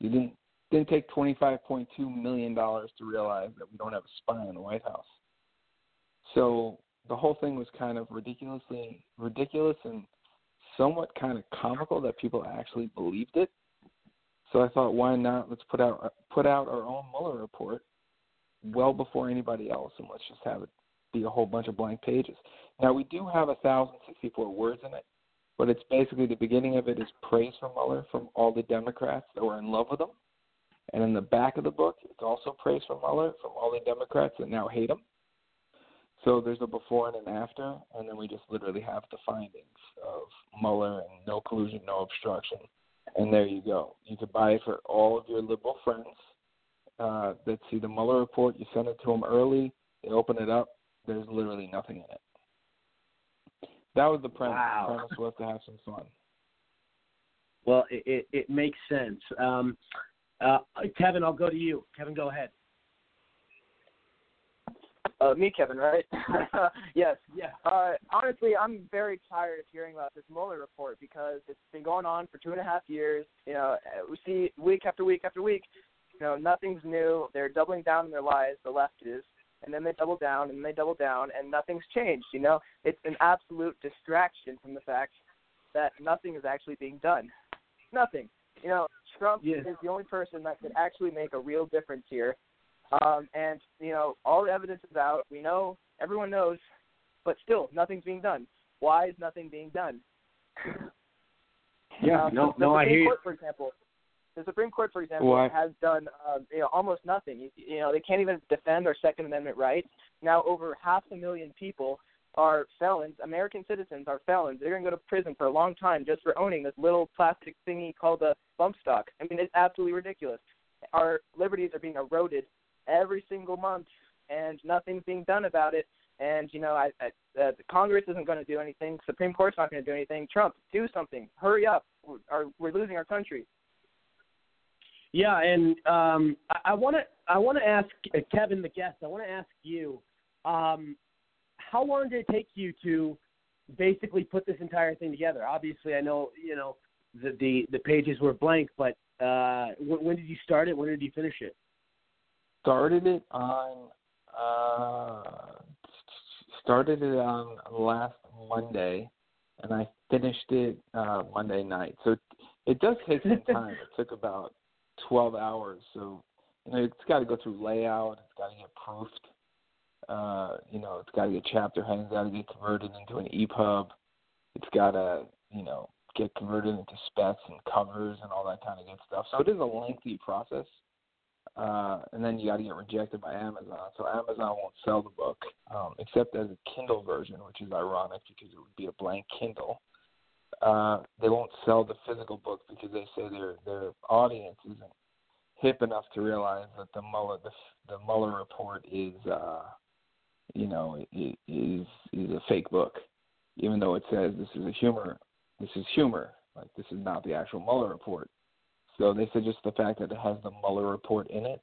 Speaker 24: You didn't didn't take twenty five point two million dollars to realize that we don't have a spy in the White House. So the whole thing was kind of ridiculously ridiculous and somewhat kind of comical that people actually believed it. So I thought, why not? Let's put out put out our own Mueller report well before anybody else, and let's just have it be a whole bunch of blank pages. Now we do have a thousand sixty four words in it, but it's basically the beginning of it is praise for Mueller from all the Democrats that were in love with him, and in the back of the book, it's also praise for Mueller from all the Democrats that now hate him. So there's a before and an after, and then we just literally have the findings of Mueller and no collusion, no obstruction, and there you go. You could buy it for all of your liberal friends uh, that see the Mueller report. You send it to them early. They open it up. There's literally nothing in it. That was the premise.
Speaker 1: Wow.
Speaker 24: The premise was to have some fun.
Speaker 1: Well, it it, it makes sense. Um, uh, Kevin, I'll go to you. Kevin, go ahead.
Speaker 4: Uh, me, Kevin, right? yes.
Speaker 1: Yeah.
Speaker 4: Uh, honestly, I'm very tired of hearing about this Mueller report because it's been going on for two and a half years. You know, uh, we see week after week after week. You know, nothing's new. They're doubling down on their lies. The left is, and then they double down and they double down, and nothing's changed. You know, it's an absolute distraction from the fact that nothing is actually being done. Nothing. You know, Trump
Speaker 1: Yeah.
Speaker 4: is the only person that could actually make a real difference here. Um, and you know, all the evidence is out. We know, everyone knows, but still, nothing's being done. Why is nothing being done?
Speaker 1: Yeah,
Speaker 4: Um,
Speaker 1: no, no, I hear you.
Speaker 4: For example, the Supreme Court, for example,
Speaker 24: Why?
Speaker 4: has done um, you know almost nothing. You, you know, they can't even defend our Second Amendment rights. Now, over half a million people are felons. American citizens are felons. They're going to go to prison for a long time just for owning this little plastic thingy called a bump stock. I mean, it's absolutely ridiculous. Our liberties are being eroded every single month, and nothing's being done about it. And you know, I, I, uh, the Congress isn't going to do anything. Supreme Court's not going to do anything. Trump, do something. Hurry up. We're, are, we're losing our country.
Speaker 1: Yeah, and um, I want to I want to ask uh, Kevin, the guest. I want to ask you, um, how long did it take you to basically put this entire thing together? Obviously, I know you know the the, the pages were blank, but uh, when, when did you start it? When did you finish it?
Speaker 24: started it on uh started it on last Monday and I finished it uh Monday night. So it, it does take some time. it took about 12 hours. So you know it's got to go through layout, it's got to get proofed. Uh you know, it's got to get chapter headings, got to get converted into an EPUB. It's got to, you know, get converted into specs and covers and all that kind of good stuff. So it is a lengthy process uh, and then you got to get rejected by Amazon. So Amazon won't sell the book um, except as a Kindle version, which is ironic because it would be a blank Kindle. Uh, they won't sell the physical book because they say their their audience isn't hip enough to realize that the Mueller the, the Mueller report is uh, you know is is a fake book, even though it says this is a humor this is humor like this is not the actual Mueller report. So they said just the fact that it has the Mueller report in it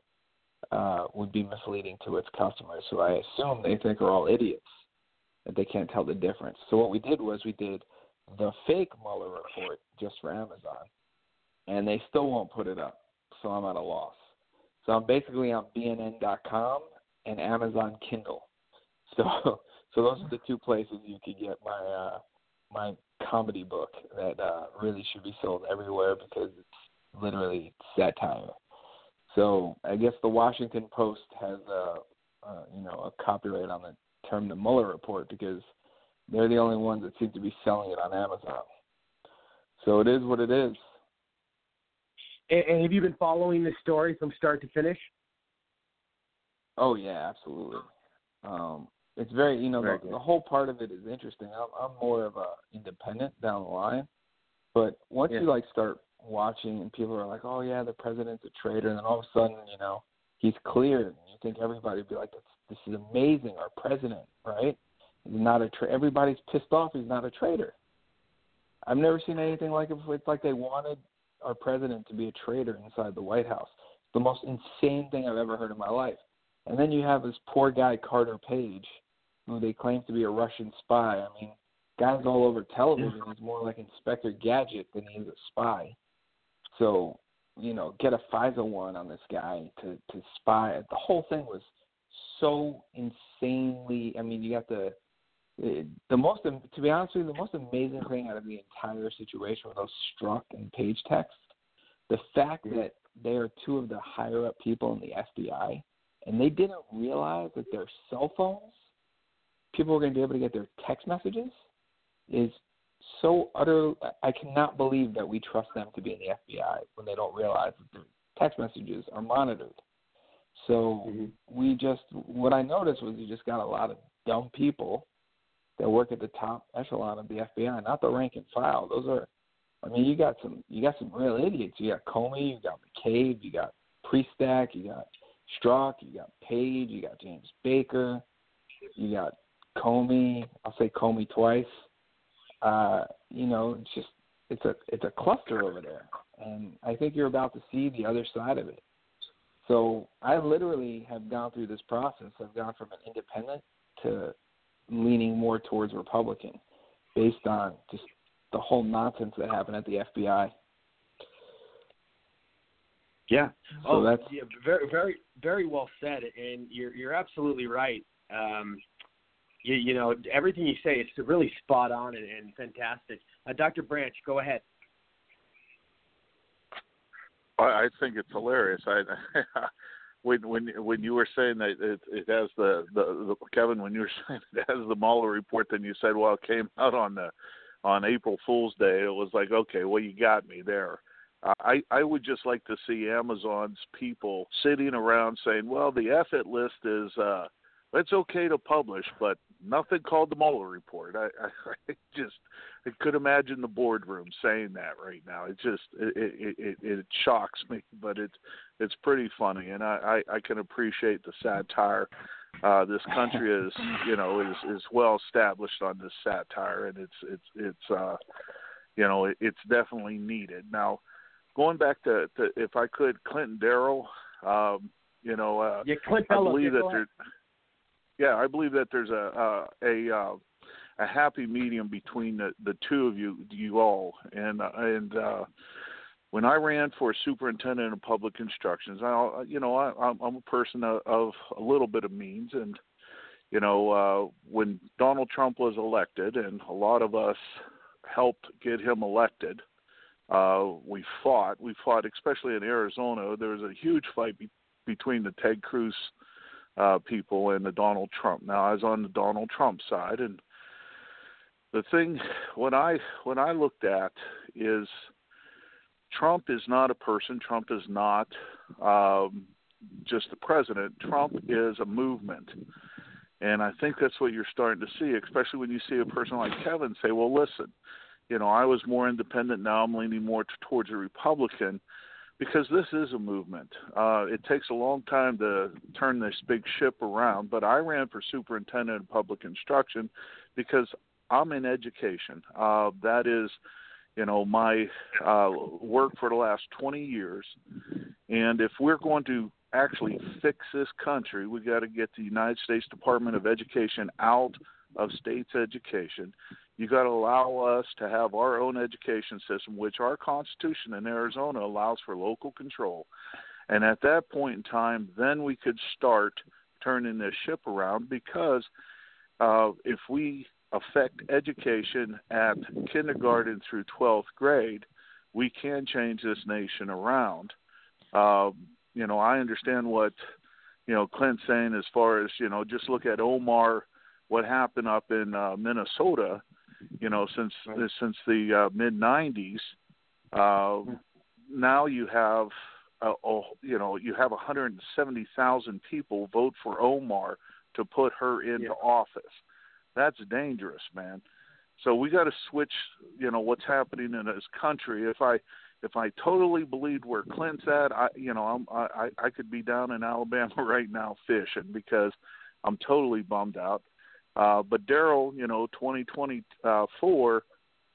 Speaker 24: uh, would be misleading to its customers. So I assume they think are all idiots that they can't tell the difference. So what we did was we did the fake Mueller report just for Amazon, and they still won't put it up. So I'm at a loss. So I'm basically on BN.com and Amazon Kindle. So so those are the two places you could get my uh, my comedy book that uh, really should be sold everywhere because it's literally satire. So I guess the Washington Post has a, uh, you know a copyright on the term the Mueller report because they're the only ones that seem to be selling it on Amazon. So it is what it is.
Speaker 1: And, and have you been following this story from start to finish?
Speaker 24: Oh yeah, absolutely. Um, it's very you know
Speaker 1: Very
Speaker 24: the, the whole part of it is interesting. I'm, I'm more of a independent down the line, but once
Speaker 1: Yeah.
Speaker 24: you like start watching and people are like, oh yeah, the president's a traitor, and then all of a sudden you know he's cleared, and you think everybody would be like, this, this is amazing, our president, right? He's not a tra- everybody's pissed off. He's not a traitor. I've never seen anything like it. before. It's like they wanted our president to be a traitor inside the White House. The most insane thing I've ever heard in my life. And then you have this poor guy Carter Page, who they claim to be a Russian spy. I mean, guys all over television is more like Inspector Gadget than he is a spy. So, you know, get a FISA warrant on this guy to to spy. The whole thing was so insanely. I mean, you got the the most to be honest with you, the most amazing thing out of the entire situation with those Strzok and Page texts, the fact that they are two of the higher up people in the FBI, and they didn't realize that their cell phones, people were going to be able to get their text messages, is so utter. I cannot believe that we trust them to be in the FBI when they don't realize that their text messages are monitored. So mm-hmm. we just what I noticed was you just got a lot of dumb people that work at the top echelon of the FBI, not the rank and file. Those are, I mean, you got some you got some real idiots. You got Comey, you got McCabe, you got Priestap, you got Strzok, you got Page, you got James Baker, you got Comey. I'll say Comey twice. Uh, you know, it's just it's a it's a cluster over there, and I think you're about to see the other side of it. So I literally have gone through this process. I've gone from an independent to leaning more towards Republican based on just the whole nonsense that happened at the FBI.
Speaker 1: Yeah.
Speaker 24: So
Speaker 1: oh,
Speaker 24: that's-
Speaker 1: yeah, very, very, very well said, and you're you're absolutely right. Um, you, you know, everything you say is really spot on and, and fantastic. Uh, Dr. Branch, go ahead.
Speaker 2: I, I think it's hilarious. I when when when you were saying that it, it has the, the the Kevin when you were saying it has the Mueller report, then you said, well, it came out on the on April Fool's Day. It was like, okay, well, you got me there. Uh, I I would just like to see Amazon's people sitting around saying, well, the it list is uh it's okay to publish, but nothing called the Mueller report. I, I, I just I could imagine the boardroom saying that right now. It just it it, it, it shocks me, but it's it's pretty funny, and I, I I can appreciate the satire. Uh, this country is you know is is well established on this satire, and it's it's it's uh you know it, it's definitely needed. Now, going back to, to if I could, Clinton Darrell, um, you know, uh,
Speaker 1: Yeah, Clint
Speaker 2: I believe that
Speaker 1: go
Speaker 2: there, yeah, I believe that there's a a a, uh, a happy medium between the the two of you you all, and uh, and uh, when I ran for superintendent of public instructions, I you know I I'm a person of, of a little bit of means, and you know uh, when Donald Trump was elected, and a lot of us helped get him elected. Uh, we fought. We fought, especially in Arizona. There was a huge fight be- between the Ted Cruz uh, people and the Donald Trump. Now I was on the Donald Trump side, and the thing when I when I looked at is Trump is not a person. Trump is not um, just the president. Trump is a movement. And I think that's what you're starting to see, especially when you see a person like Kevin say, well, listen, you know, I was more independent. Now I'm leaning more towards a Republican because this is a movement. Uh, it takes a long time to turn this big ship around, but I ran for superintendent of public instruction because I'm in education. Uh, that is, you know, my uh, work for the last 20 years. And if we're going to actually fix this country, we've got to get the United States Department of Education out of states' education. You got to allow us to have our own education system, which our Constitution in Arizona allows for local control. And at that point in time, then we could start turning this ship around because uh, if we affect education at kindergarten through 12th grade, we can change this nation around. Uh, you know, I understand what you know Clint's saying as far as you know, just look at Omar, what happened up in uh, Minnesota. You know, since since the uh, mid '90s, uh, now you have uh, oh, you know you have 170,000 people vote for Omar to put her into office. That's dangerous, man. So we got to switch, you know, what's happening in this country. If I if I totally believed where Clint's at, I you know, I'm I I could be down in Alabama right now fishing because I'm totally bummed out. Uh but Daryl, you know, 2024,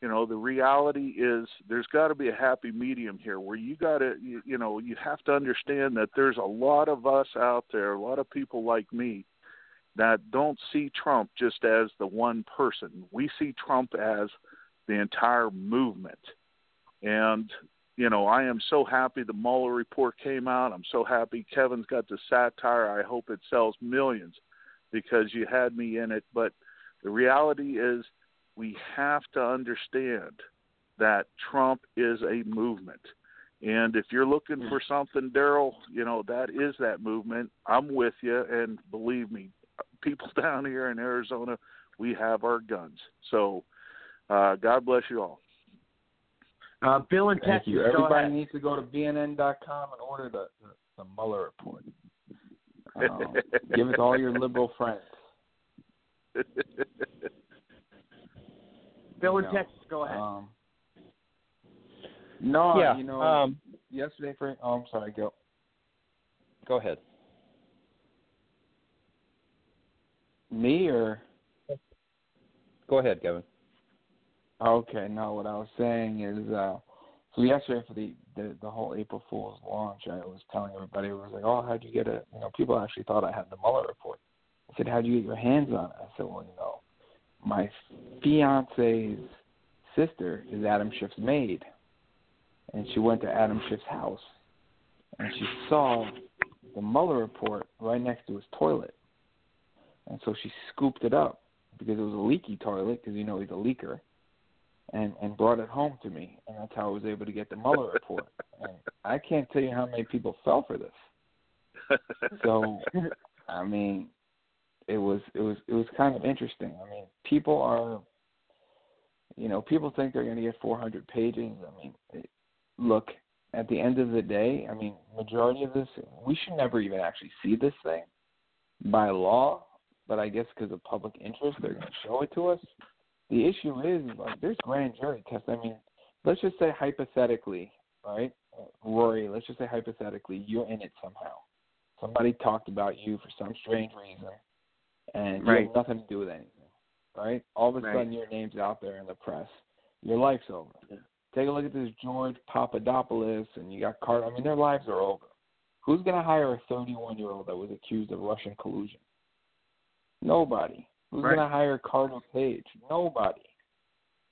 Speaker 2: you know, the reality is there's got to be a happy medium here where you got to you, you know, you have to understand that there's a lot of us out there, a lot of people like me that don't see Trump just as the one person. We see Trump as the entire movement. And, you know, I am so happy the Mueller report came out. I'm so happy Kevin's got the satire. I hope it sells millions because you had me in it. But the reality is, we have to understand that Trump is a movement. And if you're looking for something, Daryl, you know, that is that movement. I'm with you. And believe me, people down here in Arizona, we have our guns. So uh, God bless you all.
Speaker 1: Uh, Bill and
Speaker 24: Thank
Speaker 1: Texas,
Speaker 24: you. Everybody needs to go to BN.com and order the, the, the Mueller report. Um, give it to all your liberal friends.
Speaker 1: Bill
Speaker 24: in
Speaker 1: and
Speaker 24: know,
Speaker 1: Texas, go ahead.
Speaker 24: Um, no,
Speaker 3: Yeah,
Speaker 24: you know,
Speaker 3: um,
Speaker 24: yesterday for oh, I'm sorry, go.
Speaker 3: Go ahead.
Speaker 24: Me or
Speaker 3: Go ahead, Kevin.
Speaker 24: Okay, no, what I was saying is uh So yesterday for the, the the whole April Fool's launch, I was telling everybody, I was like, "Oh, how'd you get it?" You know, people actually thought I had the Mueller report. I said, "How'd you get your hands on it?" I said, "Well, you know, my fiance's sister is Adam Schiff's maid, and she went to Adam Schiff's house, and she saw the Mueller report right next to his toilet, and so she scooped it up because it was a leaky toilet because you know he's a leaker." And and brought it home to me, and that's how I was able to get the Mueller report. and I can't tell you how many people fell for this. So, I mean, it was it was it was kind of interesting. I mean, people are, you know, people think they're going to get 400 pages. I mean, it, look, at the end of the day, I mean, majority of this, we should never even actually see this thing by law. But I guess because of public interest, they're going to show it to us the issue is like there's grand jury tests. I mean, let's just say hypothetically, right, Rory? Let's just say hypothetically, you're in it somehow. Somebody talked about you for some strange reason, and
Speaker 4: Right.
Speaker 24: you have nothing to do with anything, right? All of a
Speaker 4: Right.
Speaker 24: sudden, your name's out there in the press. Your life's over. Take a look at this George Papadopoulos, and you got Carter. I mean, their lives are over. Who's going to hire a 31 year old that was accused of Russian collusion? Nobody. Who's
Speaker 4: Right.
Speaker 24: going to hire Carter Page? Nobody.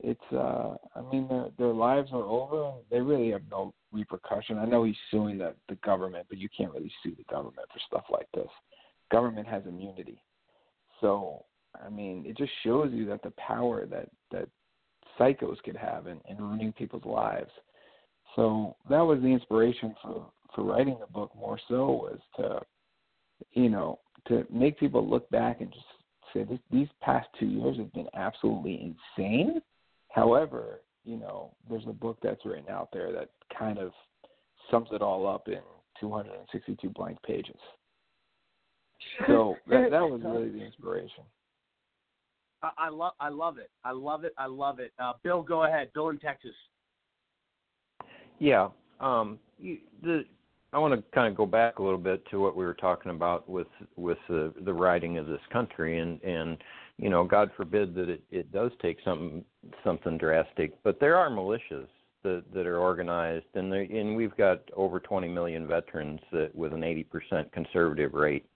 Speaker 24: It's uh I mean their their lives are over they really have no repercussion. I know he's suing the the government, but you can't really sue the government for stuff like this. Government has immunity. So I mean, it just shows you that the power that that psychos could have in, in ruining people's lives. So that was the inspiration for for writing the book. More so was to, you know, to make people look back and just say this, these past two years have been absolutely insane. However, you know, there's a book that's written out there that kind of sums it all up in 262 blank pages. So that that was really the inspiration.
Speaker 1: I, I love I love it. I love it. I love it. Uh, Bill, go ahead. Bill in Texas.
Speaker 3: Yeah. Um, you, the I want to kind of go back a little bit to what we were talking about with with the the writing of this country, and and you know, God forbid that it it does take something something drastic, but there are militias that that are organized, and they, and we've got over 20 million veterans that with an 80% conservative rate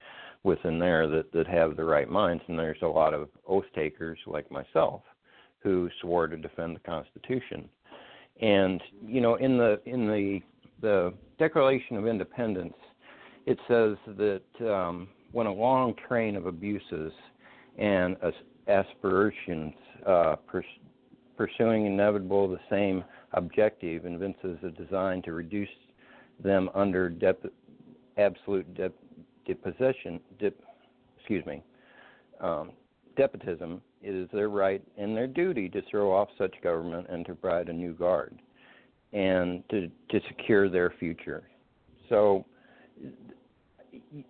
Speaker 3: within there that that have the right minds, and there's a lot of oath takers like myself who swore to defend the Constitution. And you know, in the in the the Declaration of Independence, it says that um, when a long train of abuses and as- aspirations uh, pers- pursuing inevitable the same objective evinces a design to reduce them under dep- absolute dep- deposition, dep- excuse me, um, despotism, it is their right and their duty to throw off such government and to provide a new guard and to to secure their future. So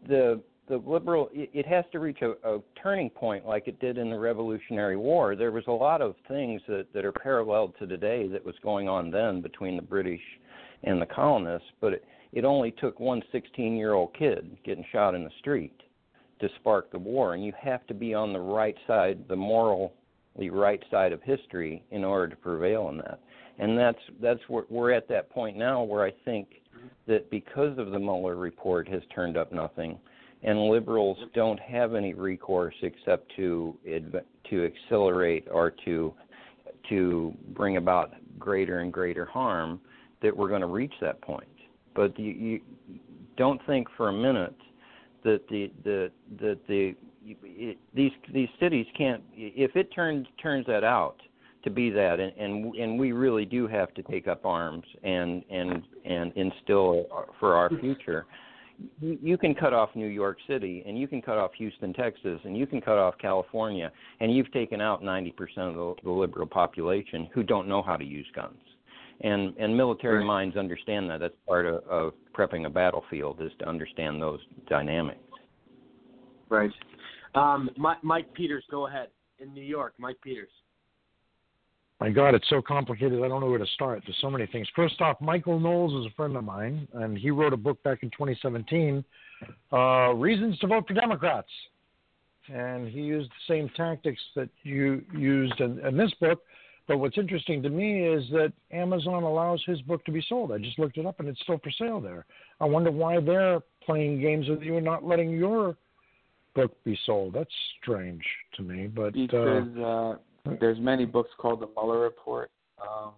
Speaker 3: the the liberal it, has to reach a, a turning point like it did in the Revolutionary War. There was a lot of things that, that are paralleled to today that was going on then between the British and the colonists, but it, it only took one 16 year old kid getting shot in the street to spark the war, and you have to be on the right side, the morally right side of history, in order to prevail in that. And that's that's where we're at that point now, where I think that because of the Mueller report has turned up nothing, and liberals don't have any recourse except to to accelerate or to to bring about greater and greater harm, that we're going to reach that point. But you, you don't think for a minute that the the that the it, these these cities can't if it turns turns that out to be that and and and we really do have to take up arms and and and instill for our future you, you can cut off New York City and you can cut off Houston, Texas, and you can cut off California, and you've taken out 90% of the, the liberal population who don't know how to use guns. And and military minds understand that. That's part of, of prepping a battlefield is to understand those dynamics.
Speaker 1: Right. Um, Mike, Mike Peters, go ahead. In New York, Mike Peters.
Speaker 20: My God, it's so complicated. I don't know where to start. There's so many things. First off, Michael Knowles is a friend of mine, and he wrote a book back in 2017, uh, "Reasons to Vote for Democrats," and he used the same tactics that you used in, in this book, But what's interesting to me is that Amazon allows his book to be sold. I just looked it up and it's still for sale there. I wonder why they're playing games with you and not letting your book be sold. That's strange to me. But
Speaker 24: because uh, there's many books called the Mueller Report. Um,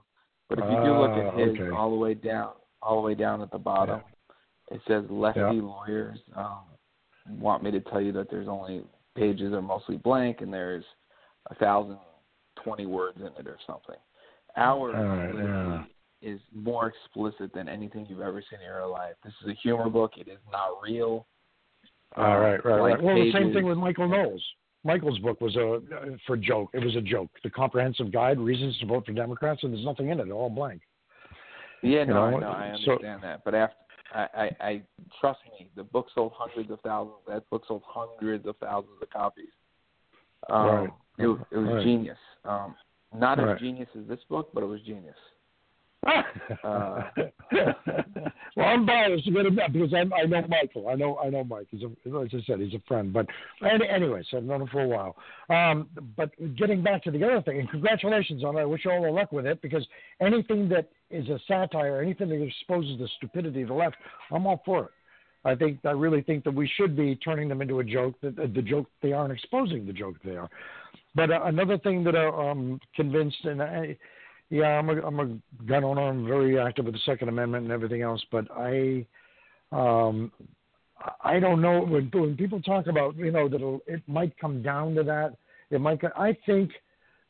Speaker 24: but if you do look at
Speaker 20: Ah,
Speaker 24: his
Speaker 20: okay.
Speaker 24: all the way down, all the way down at the bottom, it says lefty
Speaker 20: Yeah.
Speaker 24: lawyers um, want me to tell you that there's only pages are mostly blank and there's a thousand twenty words in it or something.
Speaker 20: Our right, yeah.
Speaker 24: is more explicit than anything you've ever seen in your life. This is a humor book. It is not real.
Speaker 20: All right, right, right. Well, the same thing with Michael Knowles. Michael's book was a uh, for joke. It was a joke. The comprehensive guide, reasons to vote for Democrats, and there's nothing in it. All blank.
Speaker 24: Yeah,
Speaker 20: You
Speaker 24: no,
Speaker 20: know,
Speaker 24: I know, I
Speaker 20: so-
Speaker 24: understand that. But after, I, I, I trust me, the book sold hundreds of thousands. That book sold hundreds of thousands of copies. Um,
Speaker 20: Right.
Speaker 24: It, was- it was
Speaker 20: Right.
Speaker 24: genius. Um, not
Speaker 20: Right.
Speaker 24: as genius as this book, but it was genius. Uh,
Speaker 20: well, I'm biased get him that because I, I know Michael. I know I know Mike. He's a, as I said, he's a friend. But any, anyways, I've known him for a while. Um, but getting back to the other thing, and congratulations on it. I wish you all the luck with it because anything that is a satire, anything that exposes the stupidity of the left, I'm all for it. I think I really think that we should be turning them into a joke. That uh, the joke they are and exposing the joke they are. But uh, another thing that uh, I'm convinced, and I, yeah, I'm a, I'm a gun owner. I'm very active with the Second Amendment and everything else. But I, um, I don't know when when people talk about you know that it'll- might come down to that. It might. I think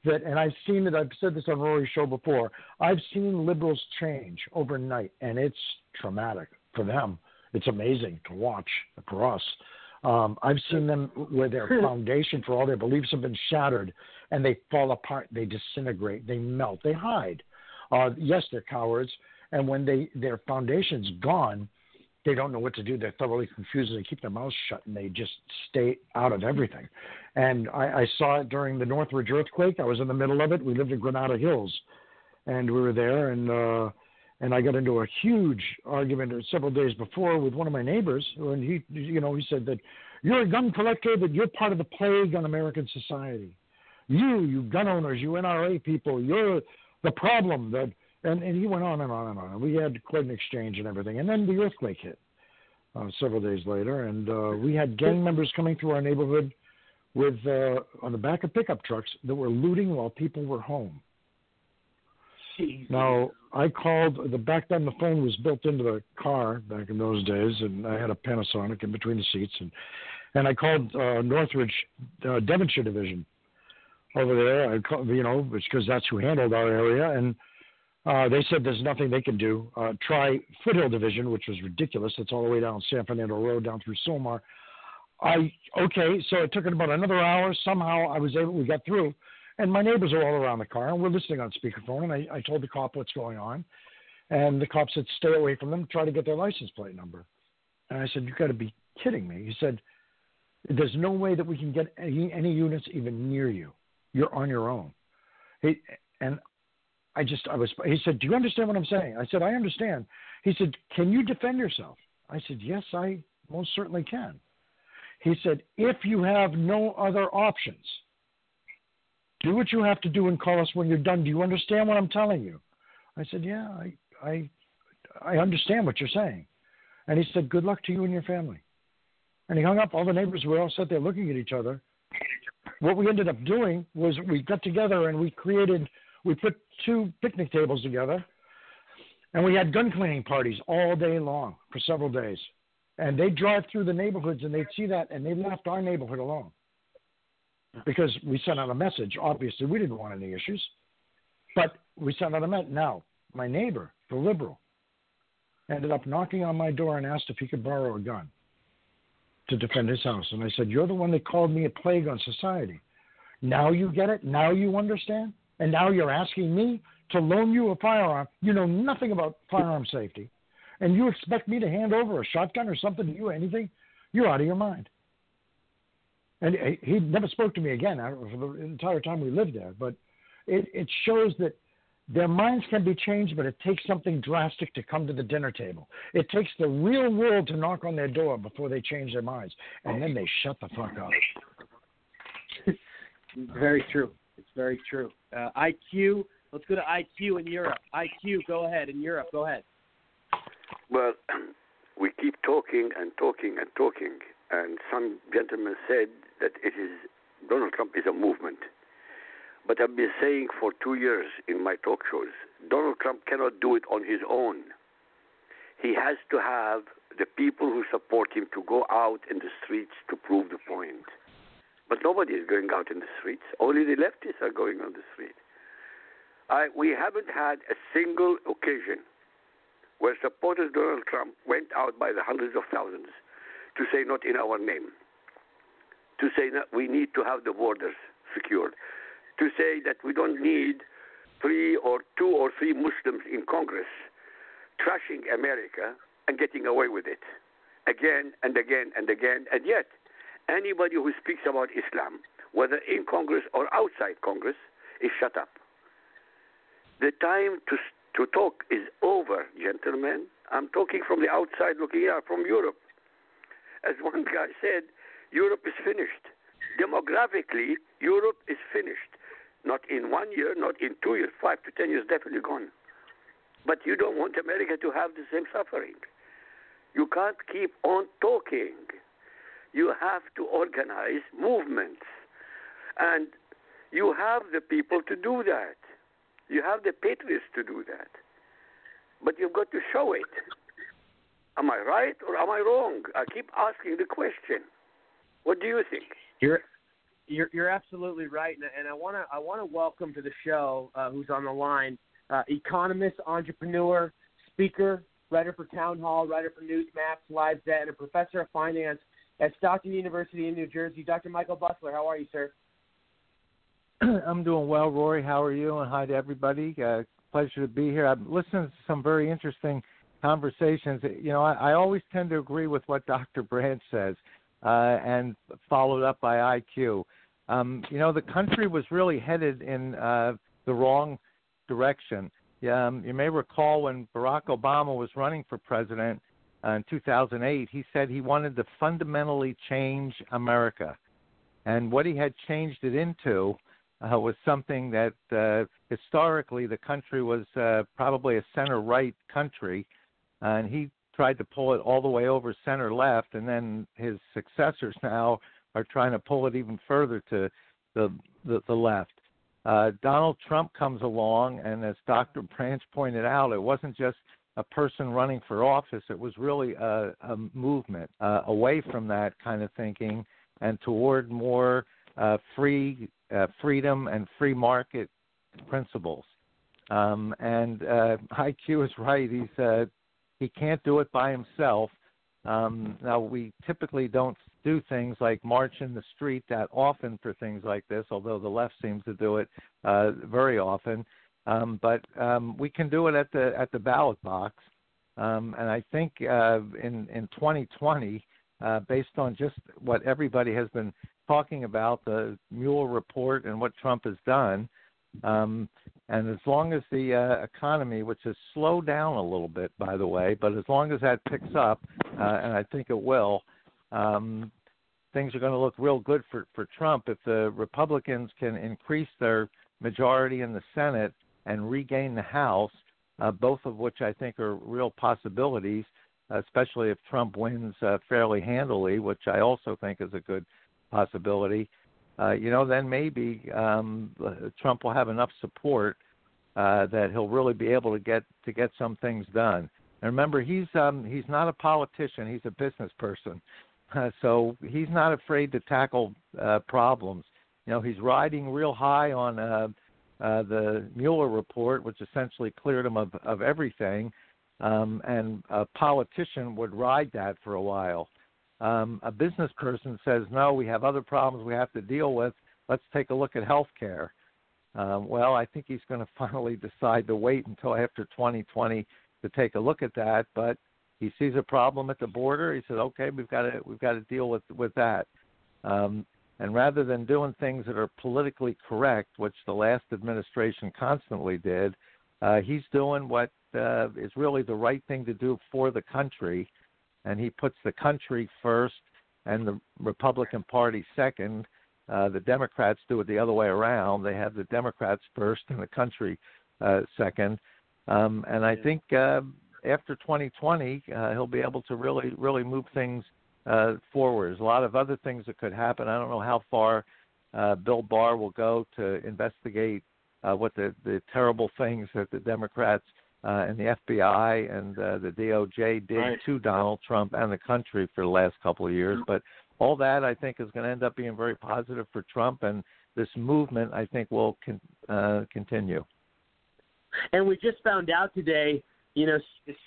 Speaker 20: that, and I've seen it. I've said this on Rory's show before. I've seen liberals change overnight, and it's traumatic for them. It's amazing to watch for us. Um, I've seen them where their foundation for all their beliefs have been shattered, and they fall apart. They disintegrate. They melt. They hide. Uh, yes, they're cowards, and when they their foundation's gone, they don't know what to do. They're thoroughly confused. They keep their mouths shut and they just stay out of everything. And I, I saw it during the Northridge earthquake. I was in the middle of it. We lived in Granada Hills, and we were there. And uh, and I got into a huge argument several days before with one of my neighbors. And he, you know, he said that you're a gun collector, that you're part of the plague on American society. You, you gun owners, you NRA people, you're the problem. That and, and he went on and on and on. We had quite an exchange and everything. And then the earthquake hit uh, several days later, and uh, we had gang members coming through our neighborhood with uh, on the back of pickup trucks that were looting while people were home. Now I called the back then the phone was built into the car back in those days, and I had a Panasonic in between the seats, and and I called uh, Northridge uh, Devonshire Division over there. I you know, because that's who handled our area, and uh, they said there's nothing they can do. Uh, try Foothill Division, which was ridiculous. It's all the way down San Fernando Road down through Sylmar. I okay, so it took it about another hour. Somehow I was able. We got through, and my neighbors are all around the car, and we're listening on speakerphone. And I, I told the cop what's going on, and the cop said, "Stay away from them. Try to get their license plate number." And I said, "You got to be kidding me." He said, "There's no way that we can get any, any units even near you. You're on your own." He and I just I was. He said, "Do you understand what I'm saying?" I said, "I understand." He said, "Can you defend yourself?" I said, "Yes, I most certainly can." He said, "If you have no other options, do what you have to do and call us when you're done. Do you understand what I'm telling you?" I said, "Yeah, I I I understand what you're saying." And he said, "Good luck to you and your family." And he hung up. All the neighbors were all sat there looking at each other. What we ended up doing was we got together and we created, we put two picnic tables together, and we had gun cleaning parties all day long for several days. And they'd drive through the neighborhoods and they'd see that, and they left our neighborhood alone because we sent out a message. Obviously, we didn't want any issues, but we sent out a message. Now, my neighbor, the liberal, ended up knocking on my door and asked if he could borrow a gun to defend his house. And I said, You're the one that called me a plague on society. Now you get it? Now you understand? And now you're asking me to loan you a firearm. You know nothing about firearm safety. And you expect me to hand over a shotgun or something to you, anything? You're out of your mind. And he- never spoke to me again uh, for the entire time we lived there. But it, it shows that their minds can be changed, but it takes something drastic to come to the dinner table. It takes the real world to knock on their door before they change their minds, and then they shut the fuck up.
Speaker 1: Very true. It's very true. Uh, IQ. Let's go to IQ in Europe. IQ, go ahead. In Europe, go ahead.
Speaker 21: Well, we keep talking and talking and talking, and some gentlemen said that it is Donald Trump is a movement. But I've been saying for two years in my talk shows, Donald Trump cannot do it on his own. He has to have the people who support him to go out in the streets to prove the point. But nobody is going out in the streets. Only the leftists are going on the street. I, we haven't had a single occasion where supporters of Donald Trump went out by the hundreds of thousands to say not in our name, to say that we need to have the borders secured, to say that we don't need three or two or three Muslims in Congress trashing America and getting away with it again and again and again. And yet, anybody who speaks about Islam, whether in Congress or outside Congress, is shut up. The time to to talk is over, gentlemen. I'm talking from the outside looking out from Europe. As one guy said, Europe is finished. Demographically, Europe is finished. Not in one year, not in two years, five to ten years, definitely gone. But you don't want America to have the same suffering. You can't keep on talking. You have to organize movements. And you have the people to do that. You have the patriots to do that. But you've got to show it. Am I right or am I wrong? I keep asking the question. What do you think?
Speaker 1: You're you're, you're absolutely right, and, and I want to I want to welcome to the show uh, who's on the line, uh, economist, entrepreneur, speaker, writer for Town Hall, writer for Newsmax, LifeZette, and a professor of finance at Stockton University in New Jersey. Dr. Michael Busler, how are you, sir?
Speaker 25: I'm doing well, Rory. How are you? And hi to everybody. Uh, pleasure to be here. I'm listening to some very interesting conversations. You know, I, I always tend to agree with what Dr. Branch says, uh, and followed up by IQ. Um, you know, the country was really headed in uh, the wrong direction. Um, you may recall when Barack Obama was running for president uh, in 2008, he said he wanted to fundamentally change America. And what he had changed it into uh, was something that uh, historically the country was uh, probably a center right country, and he tried to pull it all the way over center left, and then his successors now are trying to pull it even further to the the, the left. Uh, Donald Trump comes along, and as Dr. Branch pointed out, it wasn't just a person running for office; it was really a, a movement uh, away from that kind of thinking and toward more uh, free uh, freedom and free market principles. Um, and uh, IQ is right. He's uh, he can't do it by himself. Um, now we typically don't do things like march in the street that often for things like this, although the left seems to do it uh, very often. Um, but um, we can do it at the at the ballot box, um, and I think uh, in in 2020, uh, based on just what everybody has been talking about the Mueller report and what Trump has done. Um, and as long as the uh, economy, which has slowed down a little bit, by the way, but as long as that picks up, uh, and I think it will, um, things are going to look real good for, for Trump. If the Republicans can increase their majority in the Senate and regain the House, uh, both of which I think are real possibilities, especially if Trump wins uh, fairly handily, which I also think is a good possibility, uh, you know, then maybe um, Trump will have enough support uh, that he'll really be able to get to get some things done. And remember, he's um, he's not a politician; he's a business person, uh, so he's not afraid to tackle uh, problems. You know, he's riding real high on uh, uh, the Mueller report, which essentially cleared him of, of everything. Um, and a politician would ride that for a while um, a business person says, no, we have other problems we have to deal with. Let's take a look at health care. Um, well, I think he's going to finally decide to wait until after 2020 to take a look at that. But he sees a problem at the border. He says, okay, we've got to we've got to deal with with that. Um, and rather than doing things that are politically correct, which the last administration constantly did, uh, he's doing what uh, is really the right thing to do for the country and he puts the country first and the Republican Party second. Uh, the Democrats do it the other way around. They have the Democrats first and the country uh, second. Um, and I think uh, after 2020, uh, he'll be able to really, really move things uh, forward. There's a lot of other things that could happen. I don't know how far uh, Bill Barr will go to investigate uh, what the, the terrible things that the Democrats uh, and the FBI and uh, the DOJ did
Speaker 6: Right.
Speaker 25: to Donald Trump and the country for the last couple of years. But all that I think is going to end up being very positive for Trump, and this movement I think will con- uh, continue.
Speaker 1: And we just found out today, you know,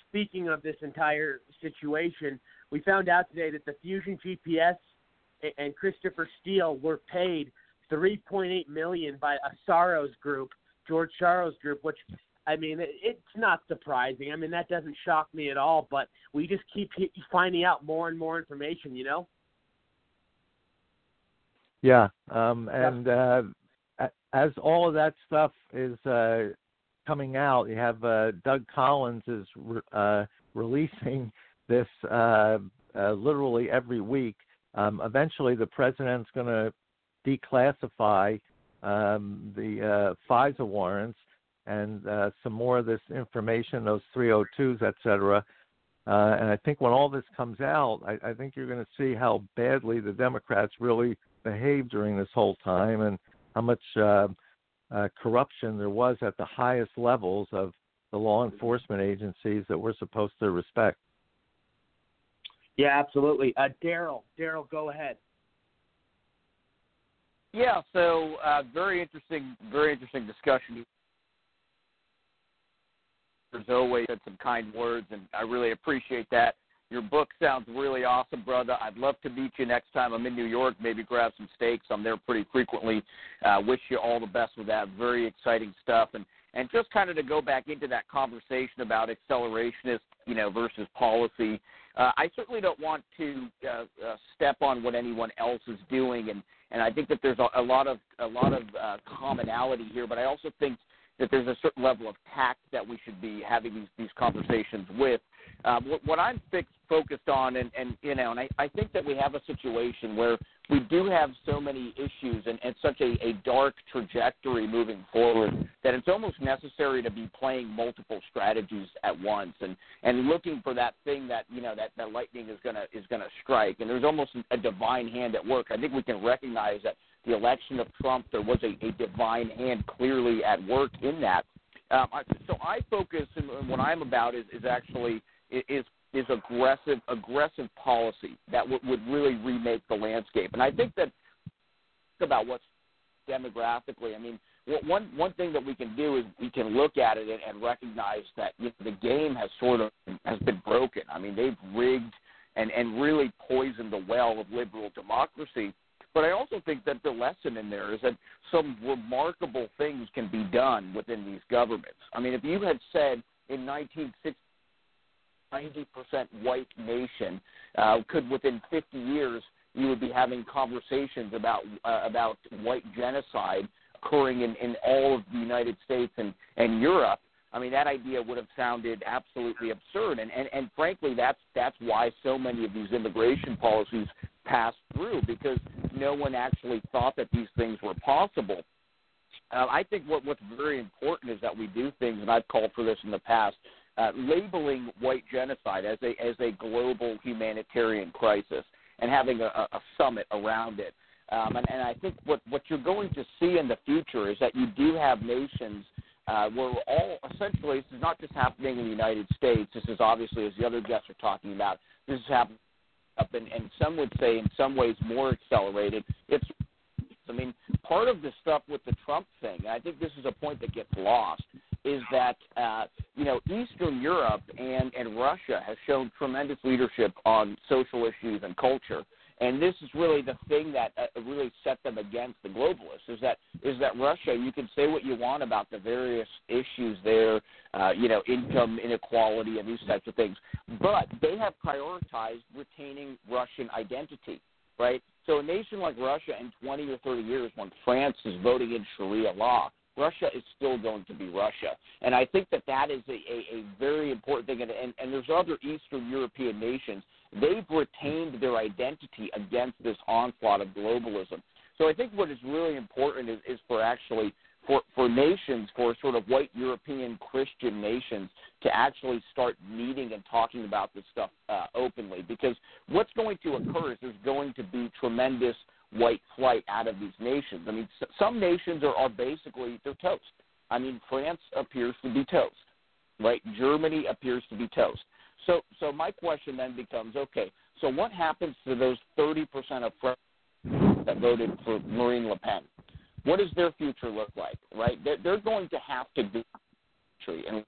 Speaker 1: speaking of this entire situation, we found out today that the Fusion GPS and Christopher Steele were paid 3.8 million by a Soros group, George Soros group, which I mean, it, it's not surprising. I mean, that doesn't shock me at all. But we just keep finding out more and more information. You know.
Speaker 25: Yeah, um, and uh, as all of that stuff is uh, coming out, you have uh, Doug Collins is re- uh, releasing this uh, uh, literally every week. Um, eventually, the president's going to declassify um, the uh, FISA warrants and uh, some more of this information, those 302s, et cetera. Uh, and I think when all this comes out, I, I think you're going to see how badly the Democrats really behaved during this whole time and how much uh, uh, corruption there was at the highest levels of the law enforcement agencies that we're supposed to respect.
Speaker 1: Yeah, absolutely. Uh, Daryl, Daryl, go ahead.
Speaker 5: Yeah, so uh, very interesting, very interesting discussion. There's always said some kind words, and I really appreciate that. Your book sounds really awesome, brother. I'd love to meet you next time I'm in New York. Maybe grab some steaks. I'm there pretty frequently. Uh, wish you all the best with that. Very exciting stuff. And and just kind of to go back into that conversation about accelerationist, you know, versus policy. Uh, I certainly don't want to uh, uh, step on what anyone else is doing, and and I think that there's a, a lot of a lot of uh, commonality here. But I also think that there's a certain level of tact that we should be having these these conversations with. Um, what, what I'm fixed, focused on, and, and you know, and I, I think that we have a situation where we do have so many issues and, and such a, a dark trajectory moving forward that it's almost necessary to be playing multiple strategies at once and and looking for that thing that you know that that lightning is gonna is gonna strike. And there's almost a divine hand at work. I think we can recognize that the election of Trump, there was a, a divine hand clearly at work in that. Um, I, so I focus, and what I'm about is, is actually is is aggressive aggressive policy that would would really remake the landscape. And I think that about what's demographically. I mean, one one thing that we can do is we can look at it and, and recognize that you know, the game has sort of has been broken. I mean, they've rigged and and really poisoned the well of liberal democracy. But I also think that the lesson in there is that some remarkable things can be done within these governments. I mean, if you had said in 1960 90% white nation, uh, could within 50 years you would be having conversations about uh, about white genocide occurring in, in all of the United States and, and Europe. I mean, that idea would have sounded absolutely absurd, and, and, and frankly, that's that's why so many of these immigration policies passed through because no one actually thought that these things were possible. Uh, I think what, what's very important is that we do things, and I've called for this in the past, uh, labeling white genocide as a as a global humanitarian crisis and having a, a summit around it. Um, and, and I think what what you're going to see in the future is that you do have nations uh, where all essentially this is not just happening in the United States. This is obviously, as the other guests are talking about, this is happening up, and, and some would say in some ways more accelerated. It's I mean, part of the stuff with the Trump thing, and I think this is a point that gets lost, is that uh, you know Eastern Europe and and Russia has shown tremendous leadership on social issues and culture, and this is really the thing that uh, really set them against the globalists. Is that is that Russia? You can say what you want about the various issues there, uh, you know, income inequality and these types of things, but they have prioritized retaining Russian identity right? So a nation like Russia in 20 or 30 years, when France is voting in Sharia law, Russia is still going to be Russia. And I think that that is a, a, a very important thing. And, and, and there's other Eastern European nations. They've retained their identity against this onslaught of globalism. So I think what is really important is, is for actually for, for nations, for sort of white European Christian nations, to actually start meeting and talking about this stuff uh, openly. Because what's going to occur is there's going to be tremendous white flight out of these nations. I mean, some nations are, are basically they're toast. I mean, France appears to be toast, right? Germany appears to be toast. So, so my question then becomes, okay, so what happens to those 30% of French that voted for Marine Le Pen? What does their future look like, right? They're, they're going to have to be and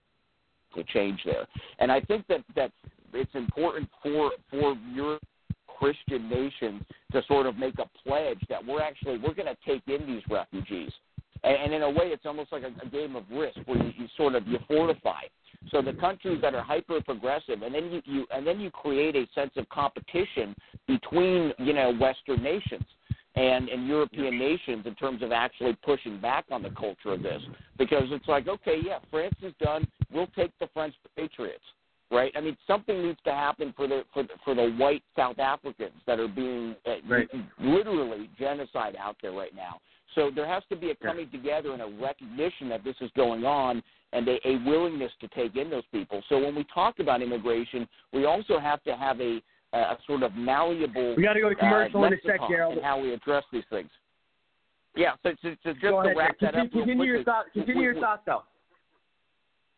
Speaker 5: to change there. And I think that that it's important for for your Christian nations to sort of make a pledge that we're actually we're going to take in these refugees. And, in a way, it's almost like a, game of risk where you sort of you fortify. So the countries that are hyper progressive, and then you, you and then you create a sense of competition between you know Western nations and, and European nations in terms of actually pushing back on the culture of this. Because it's like, okay, yeah, France is done. We'll take the French Patriots, right? I mean, something needs to happen for the for the, for the white South Africans that are being uh,
Speaker 1: right.
Speaker 5: literally genocide out there right now. So there has to be a coming together and a recognition that this is going on and a, a willingness to take in those people. So when we talk about immigration, we also have to have a a sort of malleable.
Speaker 1: We got to go to commercial
Speaker 5: uh,
Speaker 1: in a sec, Gerald.
Speaker 5: And how we address these things. Yeah, so, so, so just
Speaker 1: go
Speaker 5: to
Speaker 1: ahead,
Speaker 5: wrap that
Speaker 1: continue,
Speaker 5: up.
Speaker 1: Continue your thought. Continue
Speaker 5: we-
Speaker 1: your thoughts, though.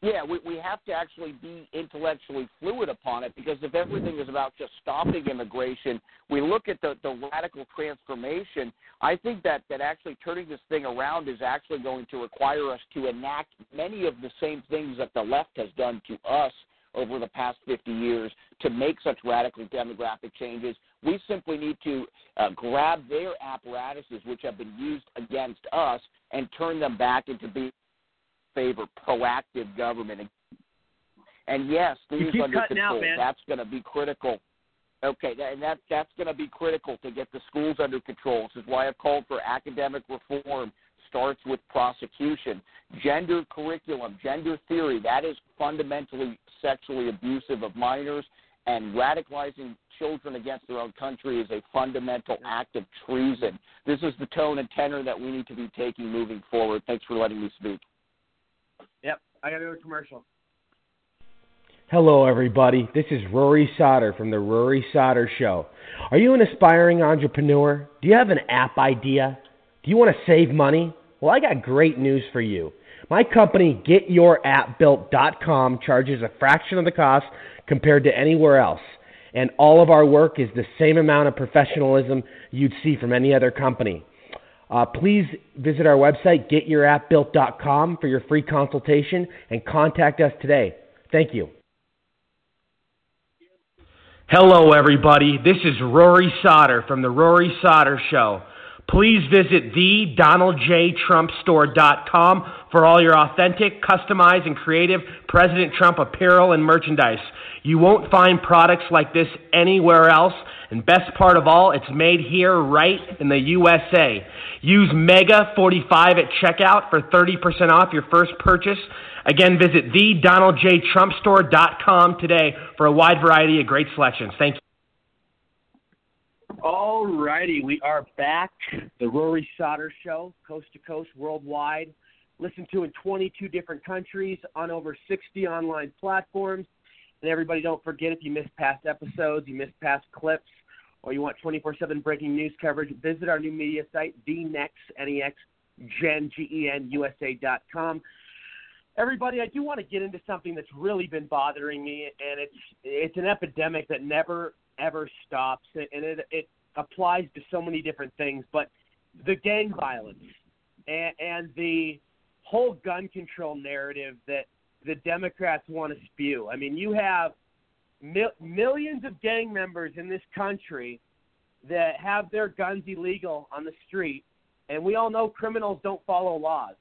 Speaker 5: Yeah, we, we have to actually be intellectually fluid upon it because if everything is about just stopping immigration, we look at the, the radical transformation. I think that, that actually turning this thing around is actually going to require us to enact many of the same things that the left has done to us over the past 50 years to make such radical demographic changes. We simply need to uh, grab their apparatuses, which have been used against us, and turn them back into being favor proactive government. And yes, things under
Speaker 1: cutting out,
Speaker 5: control. That's going to be critical. Okay, and that that's going to be critical to get the schools under control. This is why I've called for academic reform. Starts with prosecution, gender curriculum, gender theory. That is fundamentally sexually abusive of minors, and radicalizing children against their own country is a fundamental act of treason. This is the tone and tenor that we need to be taking moving forward. Thanks for letting me speak.
Speaker 1: I got to go to commercial.
Speaker 26: Hello, everybody. This is Rory Sauter from The Rory Sauter Show. Are you an aspiring entrepreneur? Do you have an app idea? Do you want to save money? Well, I got great news for you. My company, GetYourAppBuilt.com, charges a fraction of the cost compared to anywhere else. And all of our work is the same amount of professionalism you'd see from any other company. Uh, please visit our website, GetYourAppBuilt.com, for your free consultation and contact us today. Thank you. Hello, everybody. This is Rory Sauter from The Rory Sauter Show. Please visit the thedonaldjtrumpstore.com for all your authentic, customized, and creative President Trump apparel and merchandise. You won't find products like this anywhere else, and best part of all, it's made here right in the USA. Use MEGA45 at checkout for 30% off your first purchase. Again, visit thedonaldjtrumpstore.com today for a wide variety of great selections. Thank you.
Speaker 1: All righty, we are back. The Rory Sauter Show, coast to coast, worldwide. Listened to in 22 different countries on over 60 online platforms. And everybody, don't forget if you missed past episodes, you missed past clips, or you want 24/7 breaking news coverage, visit our new media site, thenext, N-E-X, Gen, G-E-N, USA.com. Everybody, I do want to get into something that's really been bothering me, and it's it's an epidemic that never ever stops, and it it applies to so many different things. But the gang violence and, and the whole gun control narrative that the Democrats want to spew. I mean, you have mil- millions of gang members in this country that have their guns illegal on the street, and we all know criminals don't follow laws.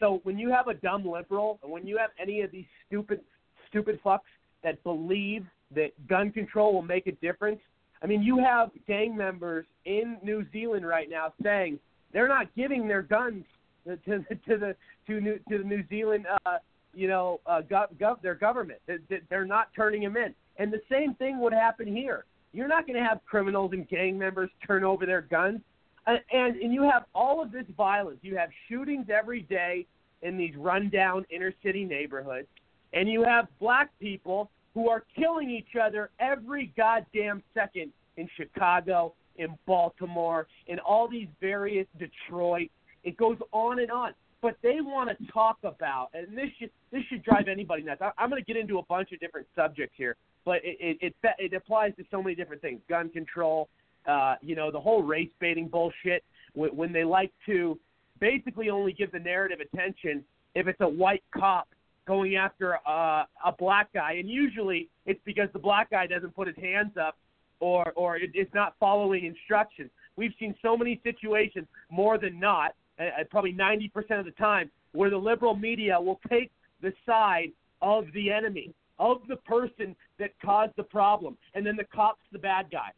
Speaker 1: So when you have a dumb liberal, and when you have any of these stupid, stupid fucks that believe that gun control will make a difference, I mean, you have gang members in New Zealand right now saying they're not giving their guns to to, to the to New to the New Zealand, uh, you know, uh, gov, gov, their government. They- they- They're not turning them in, and the same thing would happen here. You're not going to have criminals and gang members turn over their guns. And, and and you have all of this violence. You have shootings every day in these rundown inner city neighborhoods, and you have black people who are killing each other every goddamn second in Chicago, in Baltimore, in all these various Detroit. It goes on and on. But they want to talk about, and this should this should drive anybody nuts. I'm going to get into a bunch of different subjects here, but it it, it it applies to so many different things: gun control, uh, you know, the whole race baiting bullshit. When, when they like to basically only give the narrative attention if it's a white cop going after uh, a black guy, and usually it's because the black guy doesn't put his hands up or or it, it's not following instructions. We've seen so many situations, more than not, uh, probably 90% of the time, where the liberal media will take the side of the enemy, of the person that caused the problem, and then the cop's the bad guy.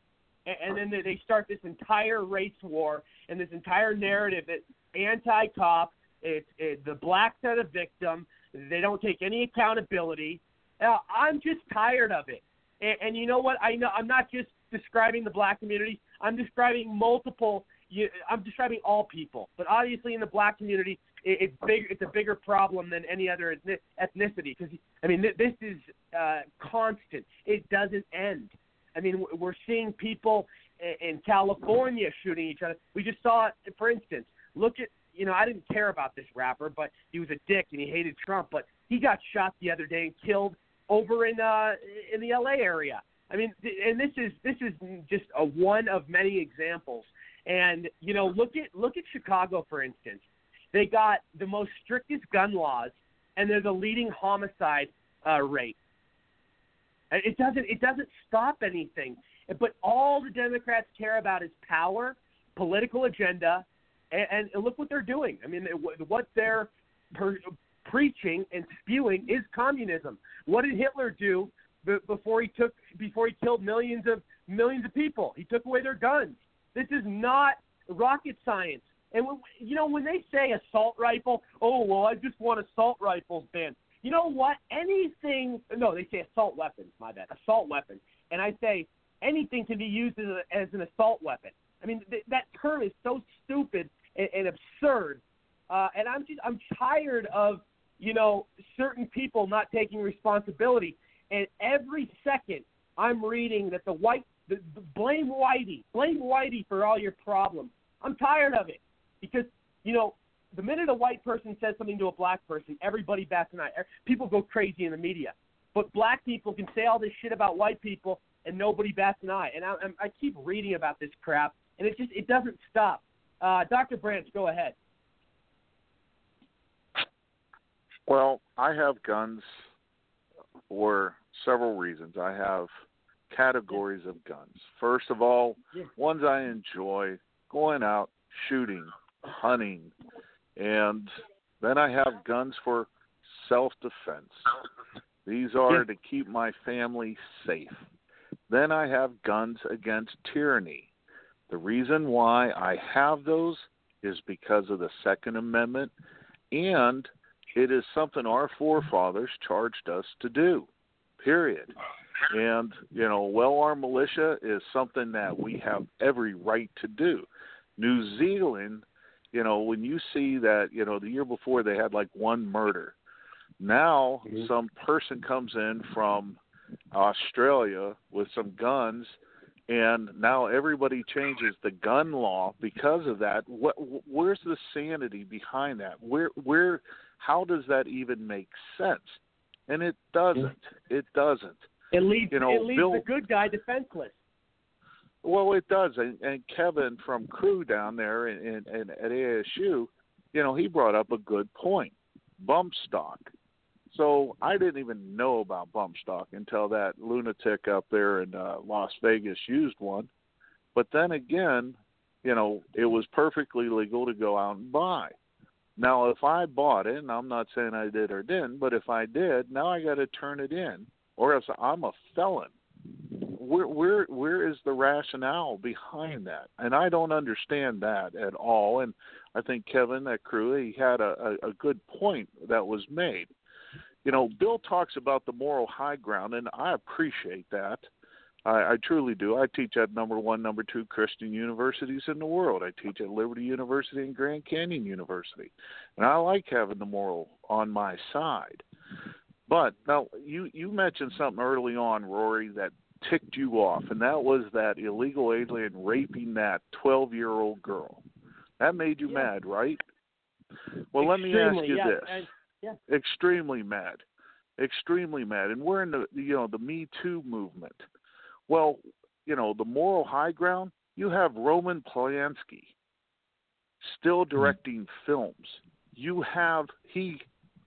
Speaker 1: And, and then they start this entire race war and this entire narrative that anti-cop, it's it, the blacks are the victim. They don't take any accountability. Uh, I'm just tired of it. And, and you know what? I know I'm not just describing the black community. I'm describing multiple. You, I'm describing all people, but obviously in the black community, it, it's big. It's a bigger problem than any other ethnicity because I mean th- this is uh, constant. It doesn't end. I mean we're seeing people in California shooting each other. We just saw for instance. Look at you know I didn't care about this rapper, but he was a dick and he hated Trump, but he got shot the other day and killed over in uh in the LA area. I mean, and this is this is just a one of many examples. And you know, look at look at Chicago for instance. They got the most strictest gun laws, and they're the leading homicide uh, rate. It doesn't it doesn't stop anything. But all the Democrats care about is power, political agenda, and, and look what they're doing. I mean, what they're per, preaching and spewing is communism. What did Hitler do before he took before he killed millions of millions of people? He took away their guns. This is not rocket science. And when, you know when they say assault rifle, oh well, I just want assault rifles banned. You know what? Anything? No, they say assault weapons. My bad. Assault weapons. And I say anything can be used as, a, as an assault weapon. I mean, th- that term is so stupid and, and absurd. Uh, and I'm just I'm tired of you know certain people not taking responsibility. And every second I'm reading that the white the, the blame Whitey, blame Whitey for all your problems. I'm tired of it because you know the minute a white person says something to a black person, everybody bats an eye. People go crazy in the media. But black people can say all this shit about white people, and nobody bats an eye. And I, I keep reading about this crap, and it just it doesn't stop. Uh, Dr. Branch, go ahead.
Speaker 2: Well, I have guns for several reasons. I have categories of guns. First of all, yeah. ones I enjoy going out, shooting, hunting, and then I have guns for self defense. These are yeah. to keep my family safe. Then I have guns against tyranny. The reason why I have those is because of the Second Amendment, and it is something our forefathers charged us to do, period. And, you know, well armed militia is something that we have every right to do. New Zealand, you know, when you see that, you know, the year before they had like one murder. Now mm-hmm. some person comes in from Australia with some guns and now everybody changes the gun law because of that what where's the sanity behind that where where how does that even make sense and it doesn't it doesn't
Speaker 1: it leaves
Speaker 2: you know
Speaker 1: it leaves
Speaker 2: Bill,
Speaker 1: the good guy defenseless
Speaker 2: well it does and, and kevin from crew down there in, in, in at asu you know he brought up a good point bump stock so I didn't even know about bump stock until that lunatic up there in uh, Las Vegas used one. But then again, you know, it was perfectly legal to go out and buy. Now, if I bought it, and I'm not saying I did or didn't, but if I did, now I got to turn it in, or else I'm a felon. Where where where is the rationale behind that? And I don't understand that at all. And I think Kevin, that crew, he had a, a, a good point that was made you know, Bill talks about the moral high ground, and I appreciate that. I, I truly do. I teach at number one, number two Christian universities in the world. I teach at Liberty University and Grand Canyon University, and I like having the moral on my side. But now you you mentioned something early on, Rory, that ticked you off, and that was that illegal alien raping that twelve year old girl. That made you
Speaker 1: Yeah.
Speaker 2: mad, right? Well, let me ask you
Speaker 1: yeah,
Speaker 2: this:
Speaker 1: and- yeah.
Speaker 2: extremely mad, extremely mad, and we're in the you know the Me Too movement. Well, you know the moral high ground. You have Roman Polanski still mm-hmm. directing films. You have he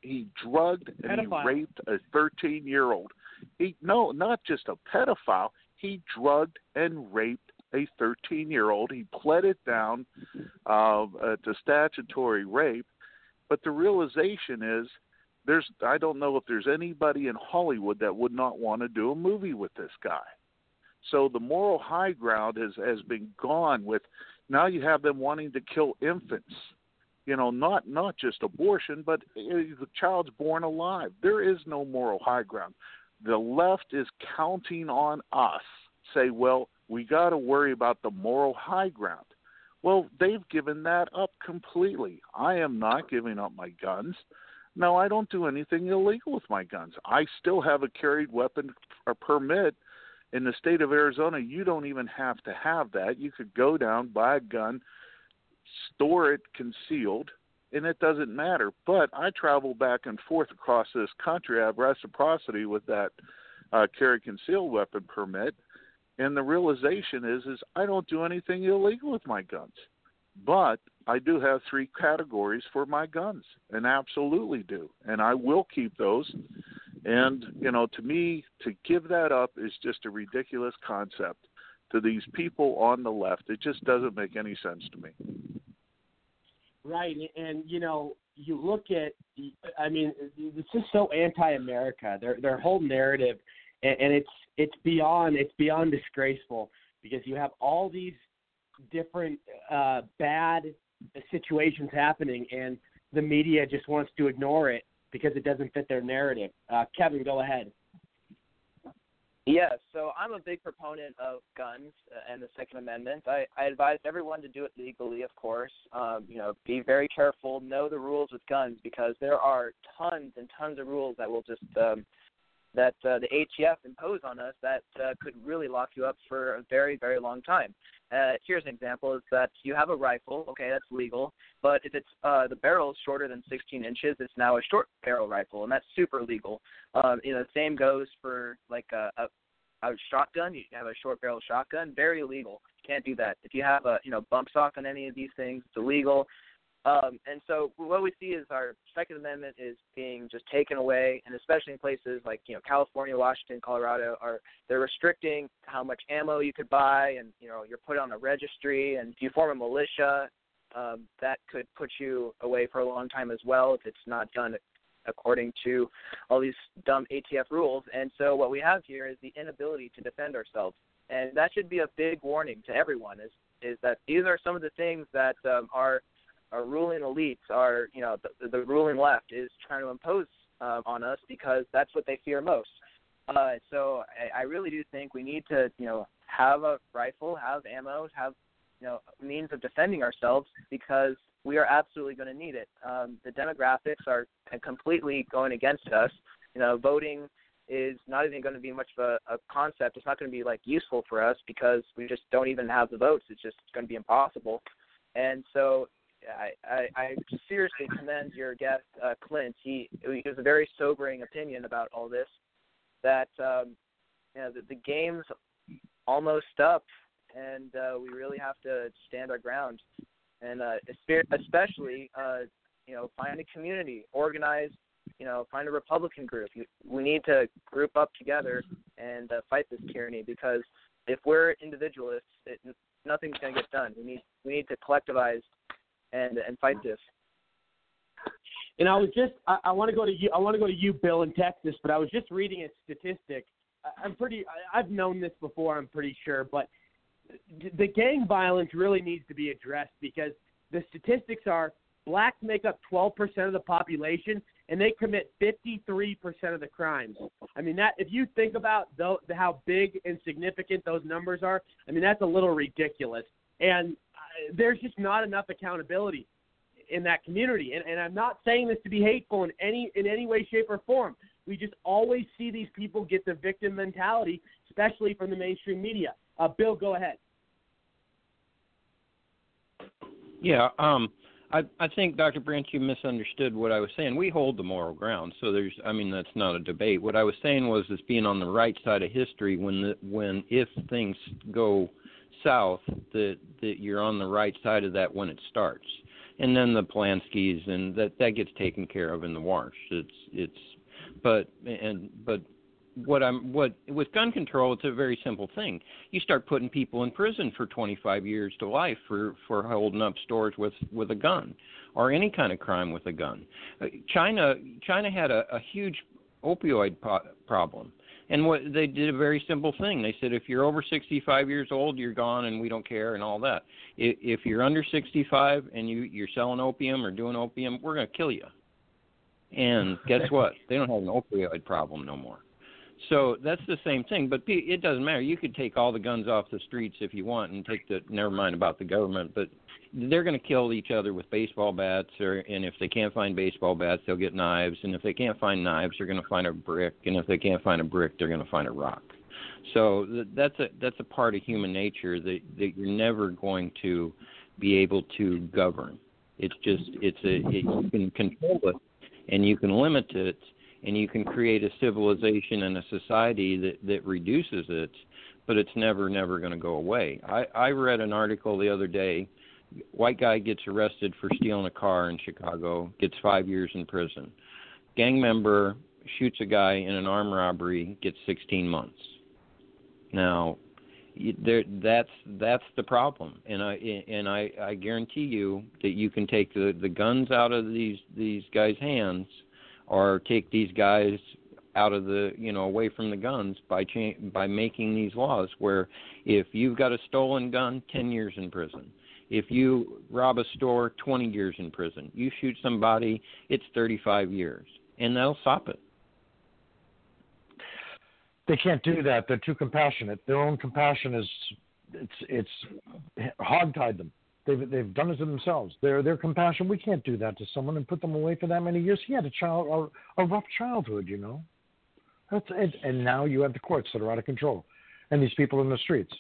Speaker 2: he drugged and
Speaker 1: Pedophile.
Speaker 2: he raped a 13 year old. He no, not just a pedophile. He drugged and raped a 13 year old. He pled it down uh, uh, to statutory rape. But the realization is there's I don't know if there's anybody in Hollywood that would not want to do a movie with this guy. So the moral high ground has has been gone with now you have them wanting to kill infants. You know, not not just abortion, but the child's born alive. There is no moral high ground. The left is counting on us. Say, well, we got to worry about the moral high ground. Well, they've given that up completely. I am not giving up my guns. No, I don't do anything illegal with my guns. I still have a carried weapon permit. In the state of Arizona, you don't even have to have that. You could go down, buy a gun, store it concealed, and it doesn't matter. But I travel back and forth across this country. I have reciprocity with that uh, carry concealed weapon permit, and the realization is is I don't do anything illegal with my guns, but I do have three categories for my guns, and absolutely do, and I will keep those. And you know, to me, to give that up is just a ridiculous concept to these people on the left. It just doesn't make any sense to me.
Speaker 1: Right, and you know, you look at, I mean, it's just so anti-America. Their their whole narrative, and, and it's it's beyond it's beyond disgraceful because you have all these different uh, bad situations happening, and the media just wants to ignore it because it doesn't fit their narrative. Uh, Kevin, go ahead.
Speaker 4: Yeah, so I'm a big proponent of guns uh, and the Second Amendment. I, I advise everyone to do it legally, of course. Um, you know, be very careful, know the rules with guns because there are tons and tons of rules that will just um, that uh, the ATF impose on us that uh, could really lock you up for a very, very long time. Uh, here's an example: is that you have a rifle, okay, that's legal, but if it's uh, the barrel is shorter than 16 inches, it's now a short barrel rifle, and that's super legal. Um, you know, the same goes for like a, a a shotgun. You have a short barrel shotgun, very illegal. You can't do that. If you have a you know bump stock on any of these things, it's illegal. Um, and so what we see is our Second Amendment is being just taken away, and especially in places like you know California, Washington, Colorado, are they're restricting how much ammo you could buy, and you know you're put on a registry, and if you form a militia, um, that could put you away for a long time as well if it's not done according to all these dumb ATF rules. And so what we have here is the inability to defend ourselves, and that should be a big warning to everyone. Is is that these are some of the things that um, our our ruling elites, are, you know the, the ruling left is trying to impose uh, on us because that's what they fear most. Uh, so I, I really do think we need to you know have a rifle, have ammo, have you know means of defending ourselves because we are absolutely going to need it. Um, the demographics are completely going against us. You know, voting is not even going to be much of a, a concept. It's not going to be like useful for us because we just don't even have the votes. It's just going to be impossible. And so I, I, I seriously commend your guest, uh, Clint. He, he has a very sobering opinion about all this. That um, you know, the, the game's almost up, and uh, we really have to stand our ground. And uh, especially, uh, you know, find a community, organize, you know, find a Republican group. We need to group up together and uh, fight this tyranny because if we're individualists, it, nothing's going to get done. We need we need to collectivize and and fight this.
Speaker 1: And I was just I, I want to go to you I want to go to you Bill in Texas, but I was just reading a statistic. I, I'm pretty I, I've known this before, I'm pretty sure, but the gang violence really needs to be addressed because the statistics are blacks make up 12% of the population and they commit 53% of the crimes. I mean, that if you think about the, how big and significant those numbers are, I mean, that's a little ridiculous. And there's just not enough accountability in that community. And, and I'm not saying this to be hateful in any in any way, shape, or form. We just always see these people get the victim mentality, especially from the mainstream media. Uh, Bill, go ahead.
Speaker 3: Yeah, um, I I think Dr. Branch, you misunderstood what I was saying. We hold the moral ground, so there's, I mean, that's not a debate. What I was saying was, is being on the right side of history when the when if things go south, that that you're on the right side of that when it starts, and then the Polanskis and that that gets taken care of in the wash. It's it's, but and but what I'm what with gun control it's a very simple thing. You start putting people in prison for 25 years to life for for holding up stores with with a gun or any kind of crime with a gun. Uh, China China had a, a huge opioid po- problem. And what they did a very simple thing. They said if you're over 65 years old, you're gone and we don't care and all that. If you're under 65 and you you're selling opium or doing opium, we're going to kill you. And guess what? They don't have an opioid problem no more. So that's the same thing, but it doesn't matter. You could take all the guns off the streets if you want, and take the never mind about the government, but they're going to kill each other with baseball bats, or and if they can't find baseball bats, they'll get knives, and if they can't find knives, they're going to find a brick, and if they can't find a brick, they're going to find a rock. So that's a that's a part of human nature that that you're never going to be able to govern. It's just it's a it, you can control it and you can limit it and you can create a civilization and a society that that reduces it but it's never never going to go away. I i read an article the other day white guy gets arrested for stealing a car in chicago gets 5 years in prison. Gang member shoots a guy in an armed robbery gets 16 months. Now there that's that's the problem and i and i i guarantee you that you can take the the guns out of these these guys hands or take these guys out of the you know away from the guns by cha- by making these laws where if you've got a stolen gun 10 years in prison. If you rob a store 20 years in prison. You shoot somebody it's 35 years and they'll stop it.
Speaker 20: They can't do that. They're too compassionate. Their own compassion is it's it's hogtied them They've they've done it to themselves. Their their compassion. We can't do that to someone and put them away for that many years. He had a child a, a rough childhood, you know. That's it. And now you have the courts that are out of control, and these people in the streets.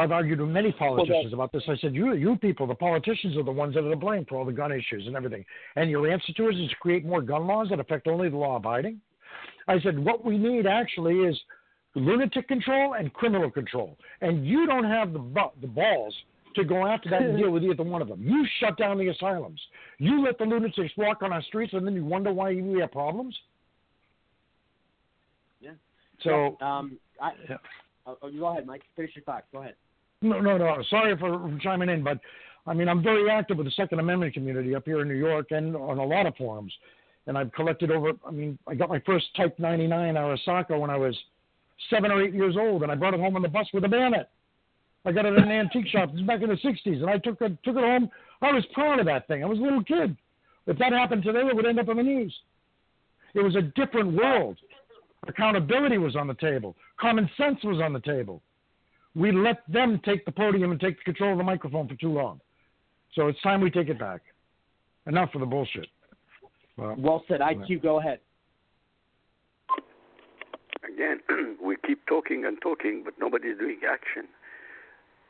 Speaker 20: I've argued with many politicians well, about this. I said, you, you people, the politicians are the ones that are to blame for all the gun issues and everything. And your answer to it is to create more gun laws that affect only the law abiding. I said, what we need actually is lunatic control and criminal control. And you don't have the, the balls to go after that and deal with either one of them. You shut down the asylums. You let the lunatics walk on our streets, and then you wonder why we have problems.
Speaker 1: Yeah.
Speaker 20: So,
Speaker 1: um, I, yeah. Oh, oh, you go ahead, Mike. Finish your thought. Go ahead.
Speaker 20: No, no, no. Sorry for chiming in, but I mean, I'm very active with the Second Amendment community up here in New York and on a lot of forums. And I've collected over, I mean, I got my first Type 99 Arisaka when I was seven or eight years old, and I brought it home on the bus with a bayonet. I got it in an antique shop. This back in the '60s, and I took it took it home. I was proud of that thing. I was a little kid. If that happened today, it would end up on the news. It was a different world. Accountability was on the table. Common sense was on the table. We let them take the podium and take control of the microphone for too long. So it's time we take it back. Enough for the bullshit.
Speaker 1: Well, well said. IQ, go ahead.
Speaker 21: Again, we keep talking and talking, but nobody's doing action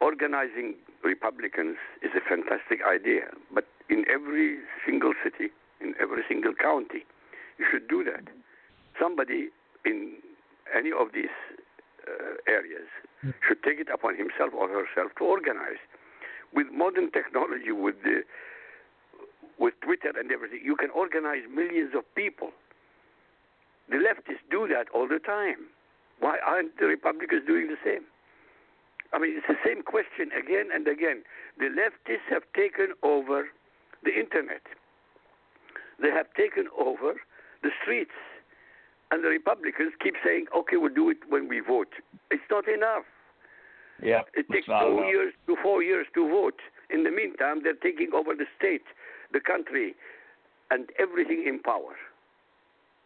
Speaker 21: organizing Republicans is a fantastic idea, but in every single city, in every single county, you should do that. Somebody in any of these uh, areas should take it upon himself or herself to organize. With modern technology, with the with Twitter and everything, you can organize millions of people. The leftists do that all the time. Why aren't the Republicans doing the same? I mean, it's the same question again and again. The leftists have taken over the internet. They have taken over the streets. And the Republicans keep saying, okay, we'll do it when we vote. It's not enough.
Speaker 6: Yeah,
Speaker 21: it takes two
Speaker 6: enough.
Speaker 21: years to four years to vote. In the meantime, they're taking over the state, the country, and everything in power.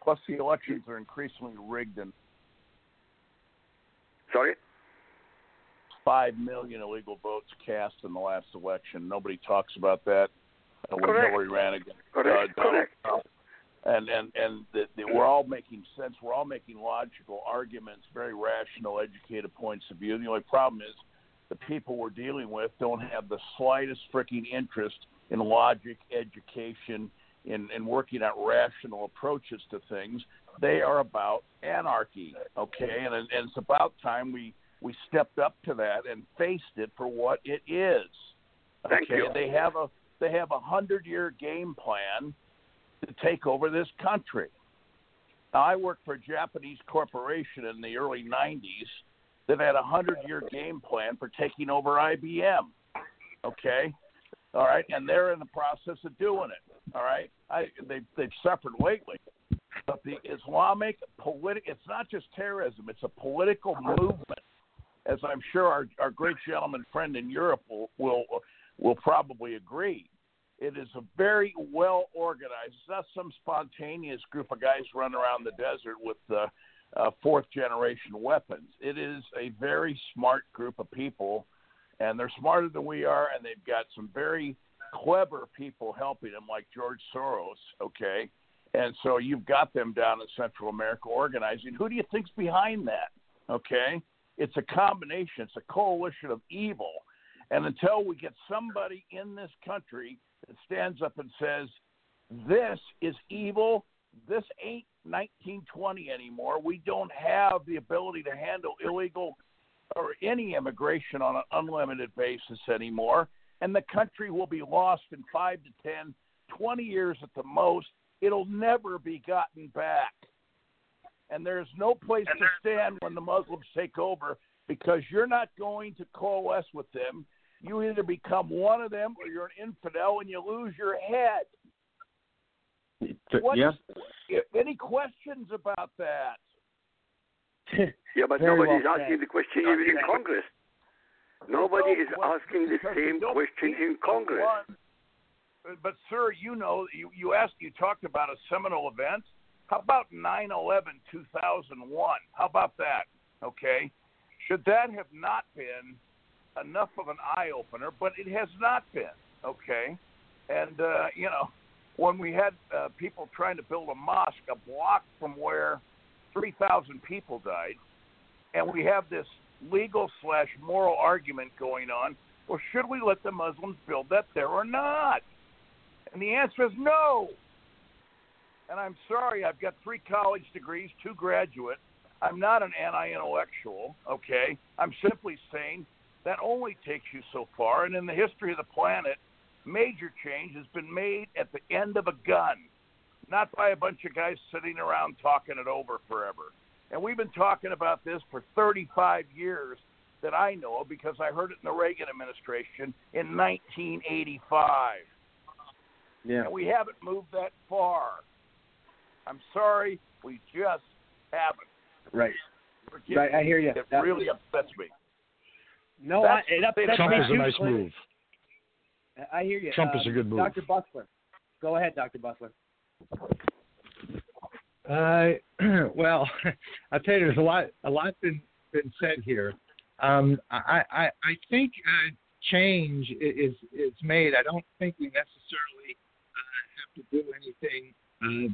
Speaker 6: Plus, the elections are increasingly rigged and
Speaker 21: Sorry?
Speaker 6: Five million illegal votes cast in the last election. Nobody talks about that uh, when
Speaker 21: Correct.
Speaker 6: Hillary ran against
Speaker 21: Correct,
Speaker 6: uh, Donald
Speaker 21: correct.
Speaker 6: Trump. And and and the, the, we're all making sense. We're all making logical arguments, very rational, educated points of view. The only problem is the people we're dealing with don't have the slightest freaking interest in logic, education, in, in working out rational approaches to things. They are about anarchy, okay? And, and it's about time we, we stepped up to that and faced it for what it is.
Speaker 21: Thank
Speaker 6: okay?
Speaker 21: you.
Speaker 6: They have a they have a hundred year game plan to take over this country. Now, I worked for a Japanese corporation in the early '90s that had a hundred year game plan for taking over IBM. Okay, all right, and they're in the process of doing it. All right, I, they they've suffered lately, but the Islamic politi- it's not just terrorism; it's a political movement. As I'm sure our, our great gentleman friend in Europe will will will probably agree. It is a very well organized. It's not some spontaneous group of guys running around the desert with uh, uh, fourth generation weapons. It is a very smart group of people, and they're smarter than we are, and they've got some very clever people helping them, like George Soros. Okay, and so you've got them down in Central America organizing. Who do you think's behind that? Okay, it's a combination. It's a coalition of evil. And until we get somebody in this country that stands up and says, this is evil, this ain't 1920 anymore, we don't have the ability to handle illegal or any immigration on an unlimited basis anymore. And the country will be lost in five to 10, 20 years at the most. It'll never be gotten back. And there's no place to stand when the Muslims take over because you're not going to coalesce with them. You either become one of them or you're an infidel and you lose your head. What-
Speaker 24: yeah.
Speaker 6: if- Any questions about that?
Speaker 21: Yeah, but
Speaker 6: Very
Speaker 21: nobody's
Speaker 6: well
Speaker 21: asking
Speaker 6: said.
Speaker 21: the question even in Congress. Nobody is asking the same question in Congress.
Speaker 6: But, but sir, you know, you, you asked, you talked about a seminal event. How about 9/11 2001? How about that? Okay, should that have not been enough of an eye opener? But it has not been. Okay, and uh, you know, when we had uh, people trying to build a mosque a block from where 3,000 people died, and we have this legal slash moral argument going on. Well, should we let the Muslims build that there or not? And the answer is no. And I'm sorry, I've got three college degrees, two graduate. I'm not an anti-intellectual. Okay, I'm simply saying that only takes you so far. And in the history of the planet, major change has been made at the end of a gun, not by a bunch of guys sitting around talking it over forever. And we've been talking about this for 35 years that I know of because I heard it in the Reagan administration in 1985.
Speaker 24: Yeah.
Speaker 6: And we haven't moved that far. I'm sorry, we just haven't.
Speaker 1: Right.
Speaker 6: We're getting-
Speaker 1: Right, I hear you.
Speaker 6: It
Speaker 1: That-
Speaker 6: really upsets me.
Speaker 1: No,
Speaker 6: That's
Speaker 1: I, it upsets
Speaker 20: Trump
Speaker 1: me
Speaker 20: is a nice
Speaker 1: Clinton.
Speaker 20: move.
Speaker 1: I hear you.
Speaker 20: Trump is a
Speaker 1: Um,
Speaker 20: good move.
Speaker 1: Dr. Busler. Go ahead, Dr. Busler.
Speaker 25: Uh, well, I'll tell you, there's a lot, a lot been been said here. Um, I, I, I think uh, change is is made. I don't think we necessarily uh, have to do anything uh,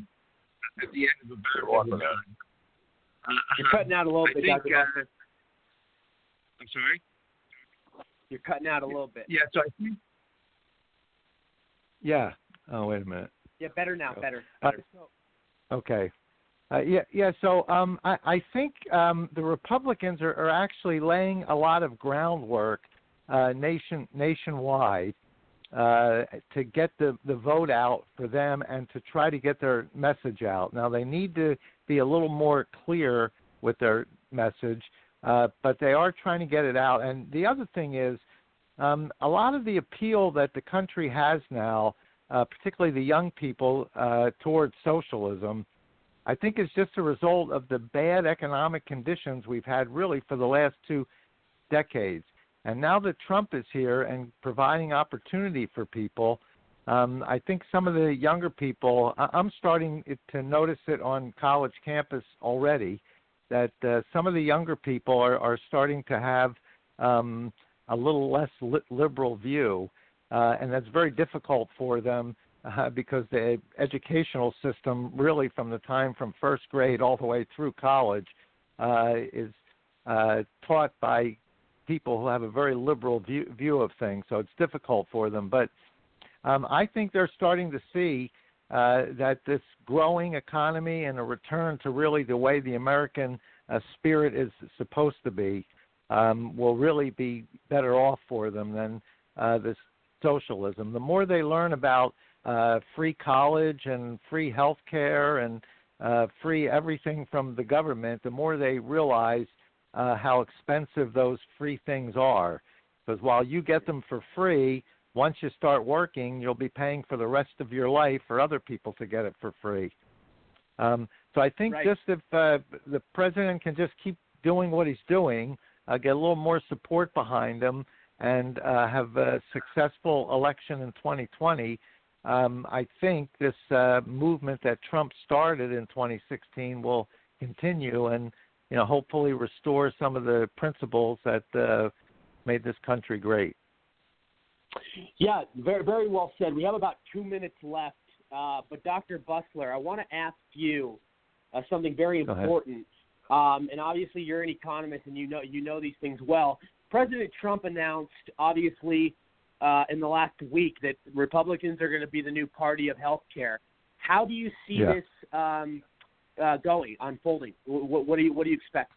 Speaker 25: at the end of a battle. with. Uh,
Speaker 1: You're cutting out a little
Speaker 25: I
Speaker 1: bit,
Speaker 25: think,
Speaker 1: Dr.
Speaker 25: Uh, I'm sorry.
Speaker 1: You're cutting out a little bit.
Speaker 25: Yeah, so I think. Yeah. Oh, wait a minute.
Speaker 1: Yeah, better now, better.
Speaker 25: Uh, Okay. Uh, yeah, yeah. So um, I, I think um, the Republicans are, are actually laying a lot of groundwork uh, nation nationwide uh, to get the, the vote out for them and to try to get their message out. Now they need to be a little more clear with their message, uh, but they are trying to get it out. And the other thing is, um, a lot of the appeal that the country has now, uh, particularly the young people, uh, towards socialism, I think is just a result of the bad economic conditions we've had really for the last two decades. And now that Trump is here and providing opportunity for people, um, I think some of the younger people, I'm starting to notice it on college campus already, that uh, some of the younger people are, are starting to have um, a little less li- liberal view, uh, and that's very difficult for them uh, because the educational system, really from the time from first grade all the way through college, uh, is uh, taught by people who have a very liberal view, view of things. So it's difficult for them. But um, I think they're starting to see uh, that this growing economy and a return to really the way the American uh, spirit is supposed to be um, will really be better off for them than uh, this socialism. The more they learn about uh, free college and free health care and uh, free everything from the government, the more they realize uh, how expensive those free things are. Because while you get them for free, once you start working, you'll be paying for the rest of your life for other people to get it for free. Um, so I think
Speaker 1: Right.
Speaker 25: just if uh, the president can just keep doing what he's doing, uh, get a little more support behind him, and uh, have a successful election in 2020, um, I think this uh, movement that Trump started in 2016 will continue and you know hopefully restore some of the principles that uh, made this country great.
Speaker 1: Yeah, very very well said. We have about two minutes left, uh, but Dr. Busler, I want to ask you uh, something very important. Um, and obviously, you're an economist, and you know you know these things well. President Trump announced, obviously, uh, in the last week that Republicans are going to be the new party of health care. How do you see
Speaker 25: Yeah.
Speaker 1: this um, uh, going, unfolding? What, what do you what do you expect?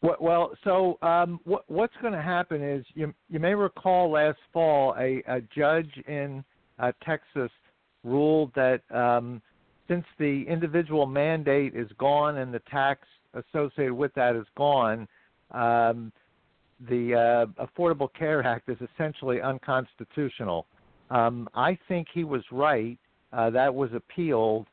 Speaker 25: Well, so um, what, what's going to happen is you you may recall last fall a, a judge in uh, Texas ruled that um, since the individual mandate is gone and the tax associated with that is gone, um, the uh, Affordable Care Act is essentially unconstitutional. Um, I think he was right. Uh, that was appealed.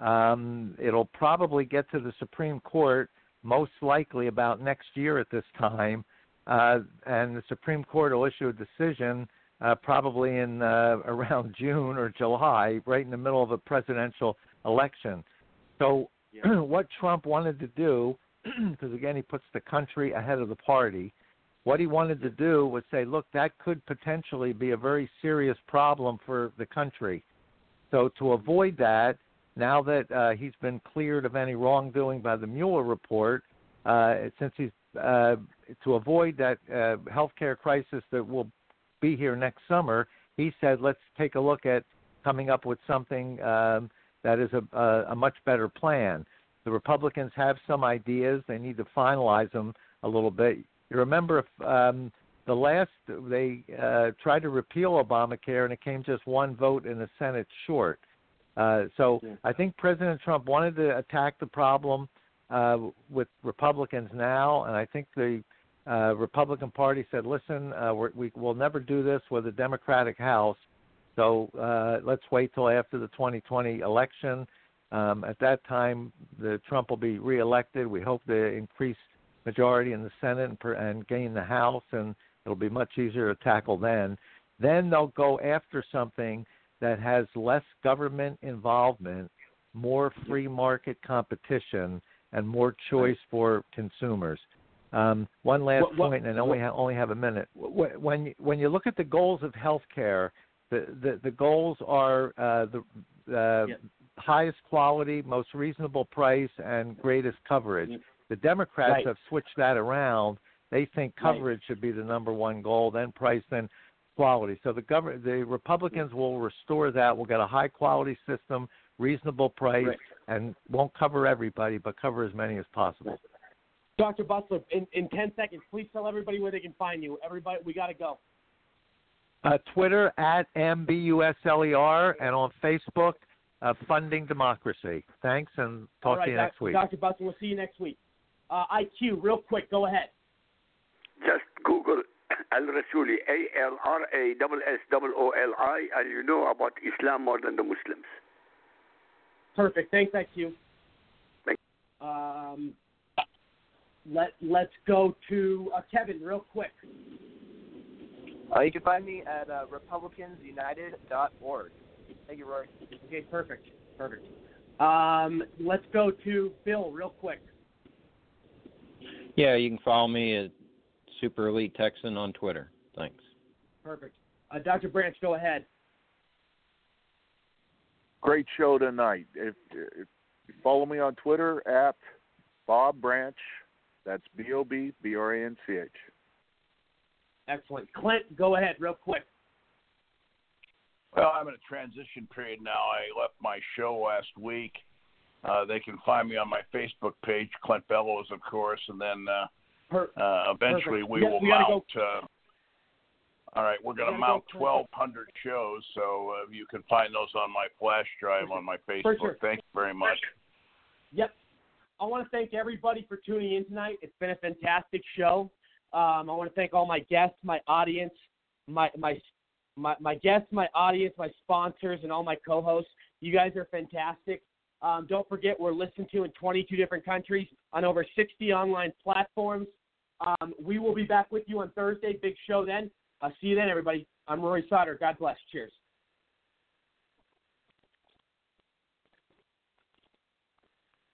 Speaker 25: Um, it'll probably get to the Supreme Court most likely about next year at this time, uh, and the Supreme Court will issue a decision uh, probably in uh, around June or July, right in the middle of a presidential election. So, what Trump wanted to do, because again he puts the country ahead of the party, what he wanted to do was say, look, that could potentially be a very serious problem for the country. So to avoid that, now that uh, he's been cleared of any wrongdoing by the Mueller report, uh, since he's uh, to avoid that uh, healthcare crisis that will be here next summer, he said, let's take a look at coming up with something um, that is a, a, a much better plan. The Republicans have some ideas; they need to finalize them a little bit. You remember if um, the last they uh, tried to repeal Obamacare and it came just one vote in the Senate short. Uh, so I think President Trump wanted to attack the problem uh, with Republicans now, and I think the uh, Republican Party said, "Listen, uh, we're, we will never do this with a Democratic House, so uh, let's wait till after the 2020 election. Um, at that time, the Trump will be reelected. We hope to increase majority in the Senate and, per, and gain the House, and it'll be much easier to tackle then. Then they'll go after something." That has less government involvement, more free market competition, and more choice for consumers. Um, one last
Speaker 1: What- what-
Speaker 25: point, and I only ha- only have a minute. When you, when you look at the goals of healthcare, the the, the goals are uh, the uh, highest quality, most reasonable price, and greatest coverage. The Democrats
Speaker 1: Right.
Speaker 25: have switched that around. They think
Speaker 1: Right.
Speaker 25: coverage should be the number one goal, then price, then quality. So the government, the Republicans will restore that. We'll get a high quality system, reasonable price,
Speaker 1: Right.
Speaker 25: and won't cover everybody, but cover as many as possible.
Speaker 1: Dr. Busler, in, in 10 seconds, please tell everybody where they can find you. Everybody, we got to go.
Speaker 25: Uh, Twitter at mbusler and on Facebook, uh, Funding Democracy. Thanks, and talk
Speaker 1: All right,
Speaker 25: to you
Speaker 1: Doc-
Speaker 25: next week.
Speaker 1: Dr. Busler, we'll see you next week. Uh, IQ, real quick, go ahead.
Speaker 21: Just Google Al Rassooli, A L R A S S O L I, and you know about Islam more than the Muslims.
Speaker 1: Perfect. Thanks, IQ.
Speaker 21: Thank
Speaker 1: Um, let Let's go to uh, Kevin, real quick.
Speaker 4: Uh, you can find me at uh, republicansunited.org. Thank you, Rory.
Speaker 1: Okay, perfect. Perfect. Um, let's go to Bill real quick.
Speaker 3: Yeah, you can follow me at Super Elite Texan on Twitter. Thanks.
Speaker 1: Perfect. Uh, Dr. Branch, go ahead.
Speaker 2: Great show tonight. If, if you follow me on Twitter at Bob Branch, that's B O B B R A N C H.
Speaker 1: Excellent. Clint, go ahead real quick.
Speaker 6: Well, I'm in a transition period now. I left my show last week. Uh, they can find me on my Facebook page, Clint Bellows, of course, and then uh,
Speaker 1: per-
Speaker 6: uh, eventually
Speaker 1: perfect.
Speaker 6: we
Speaker 1: We-
Speaker 6: will
Speaker 1: we
Speaker 6: mount. Uh, all right, we're going to mount 1,200 shows, so uh, you can find those on my flash drive on my Facebook.
Speaker 1: sure.
Speaker 6: Thank you very much.
Speaker 1: Yep. I want to thank everybody for tuning in tonight. It's been a fantastic show. Um, I want to thank all my guests, my audience, my my my, my guests, my audience, my sponsors, and all my co-hosts. You guys are fantastic. Um, don't forget, we're listened to in 22 different countries on over 60 online platforms. Um, we will be back with you on Thursday. Big show then. I'll see you then, everybody. I'm Rory Sauter. God bless. Cheers.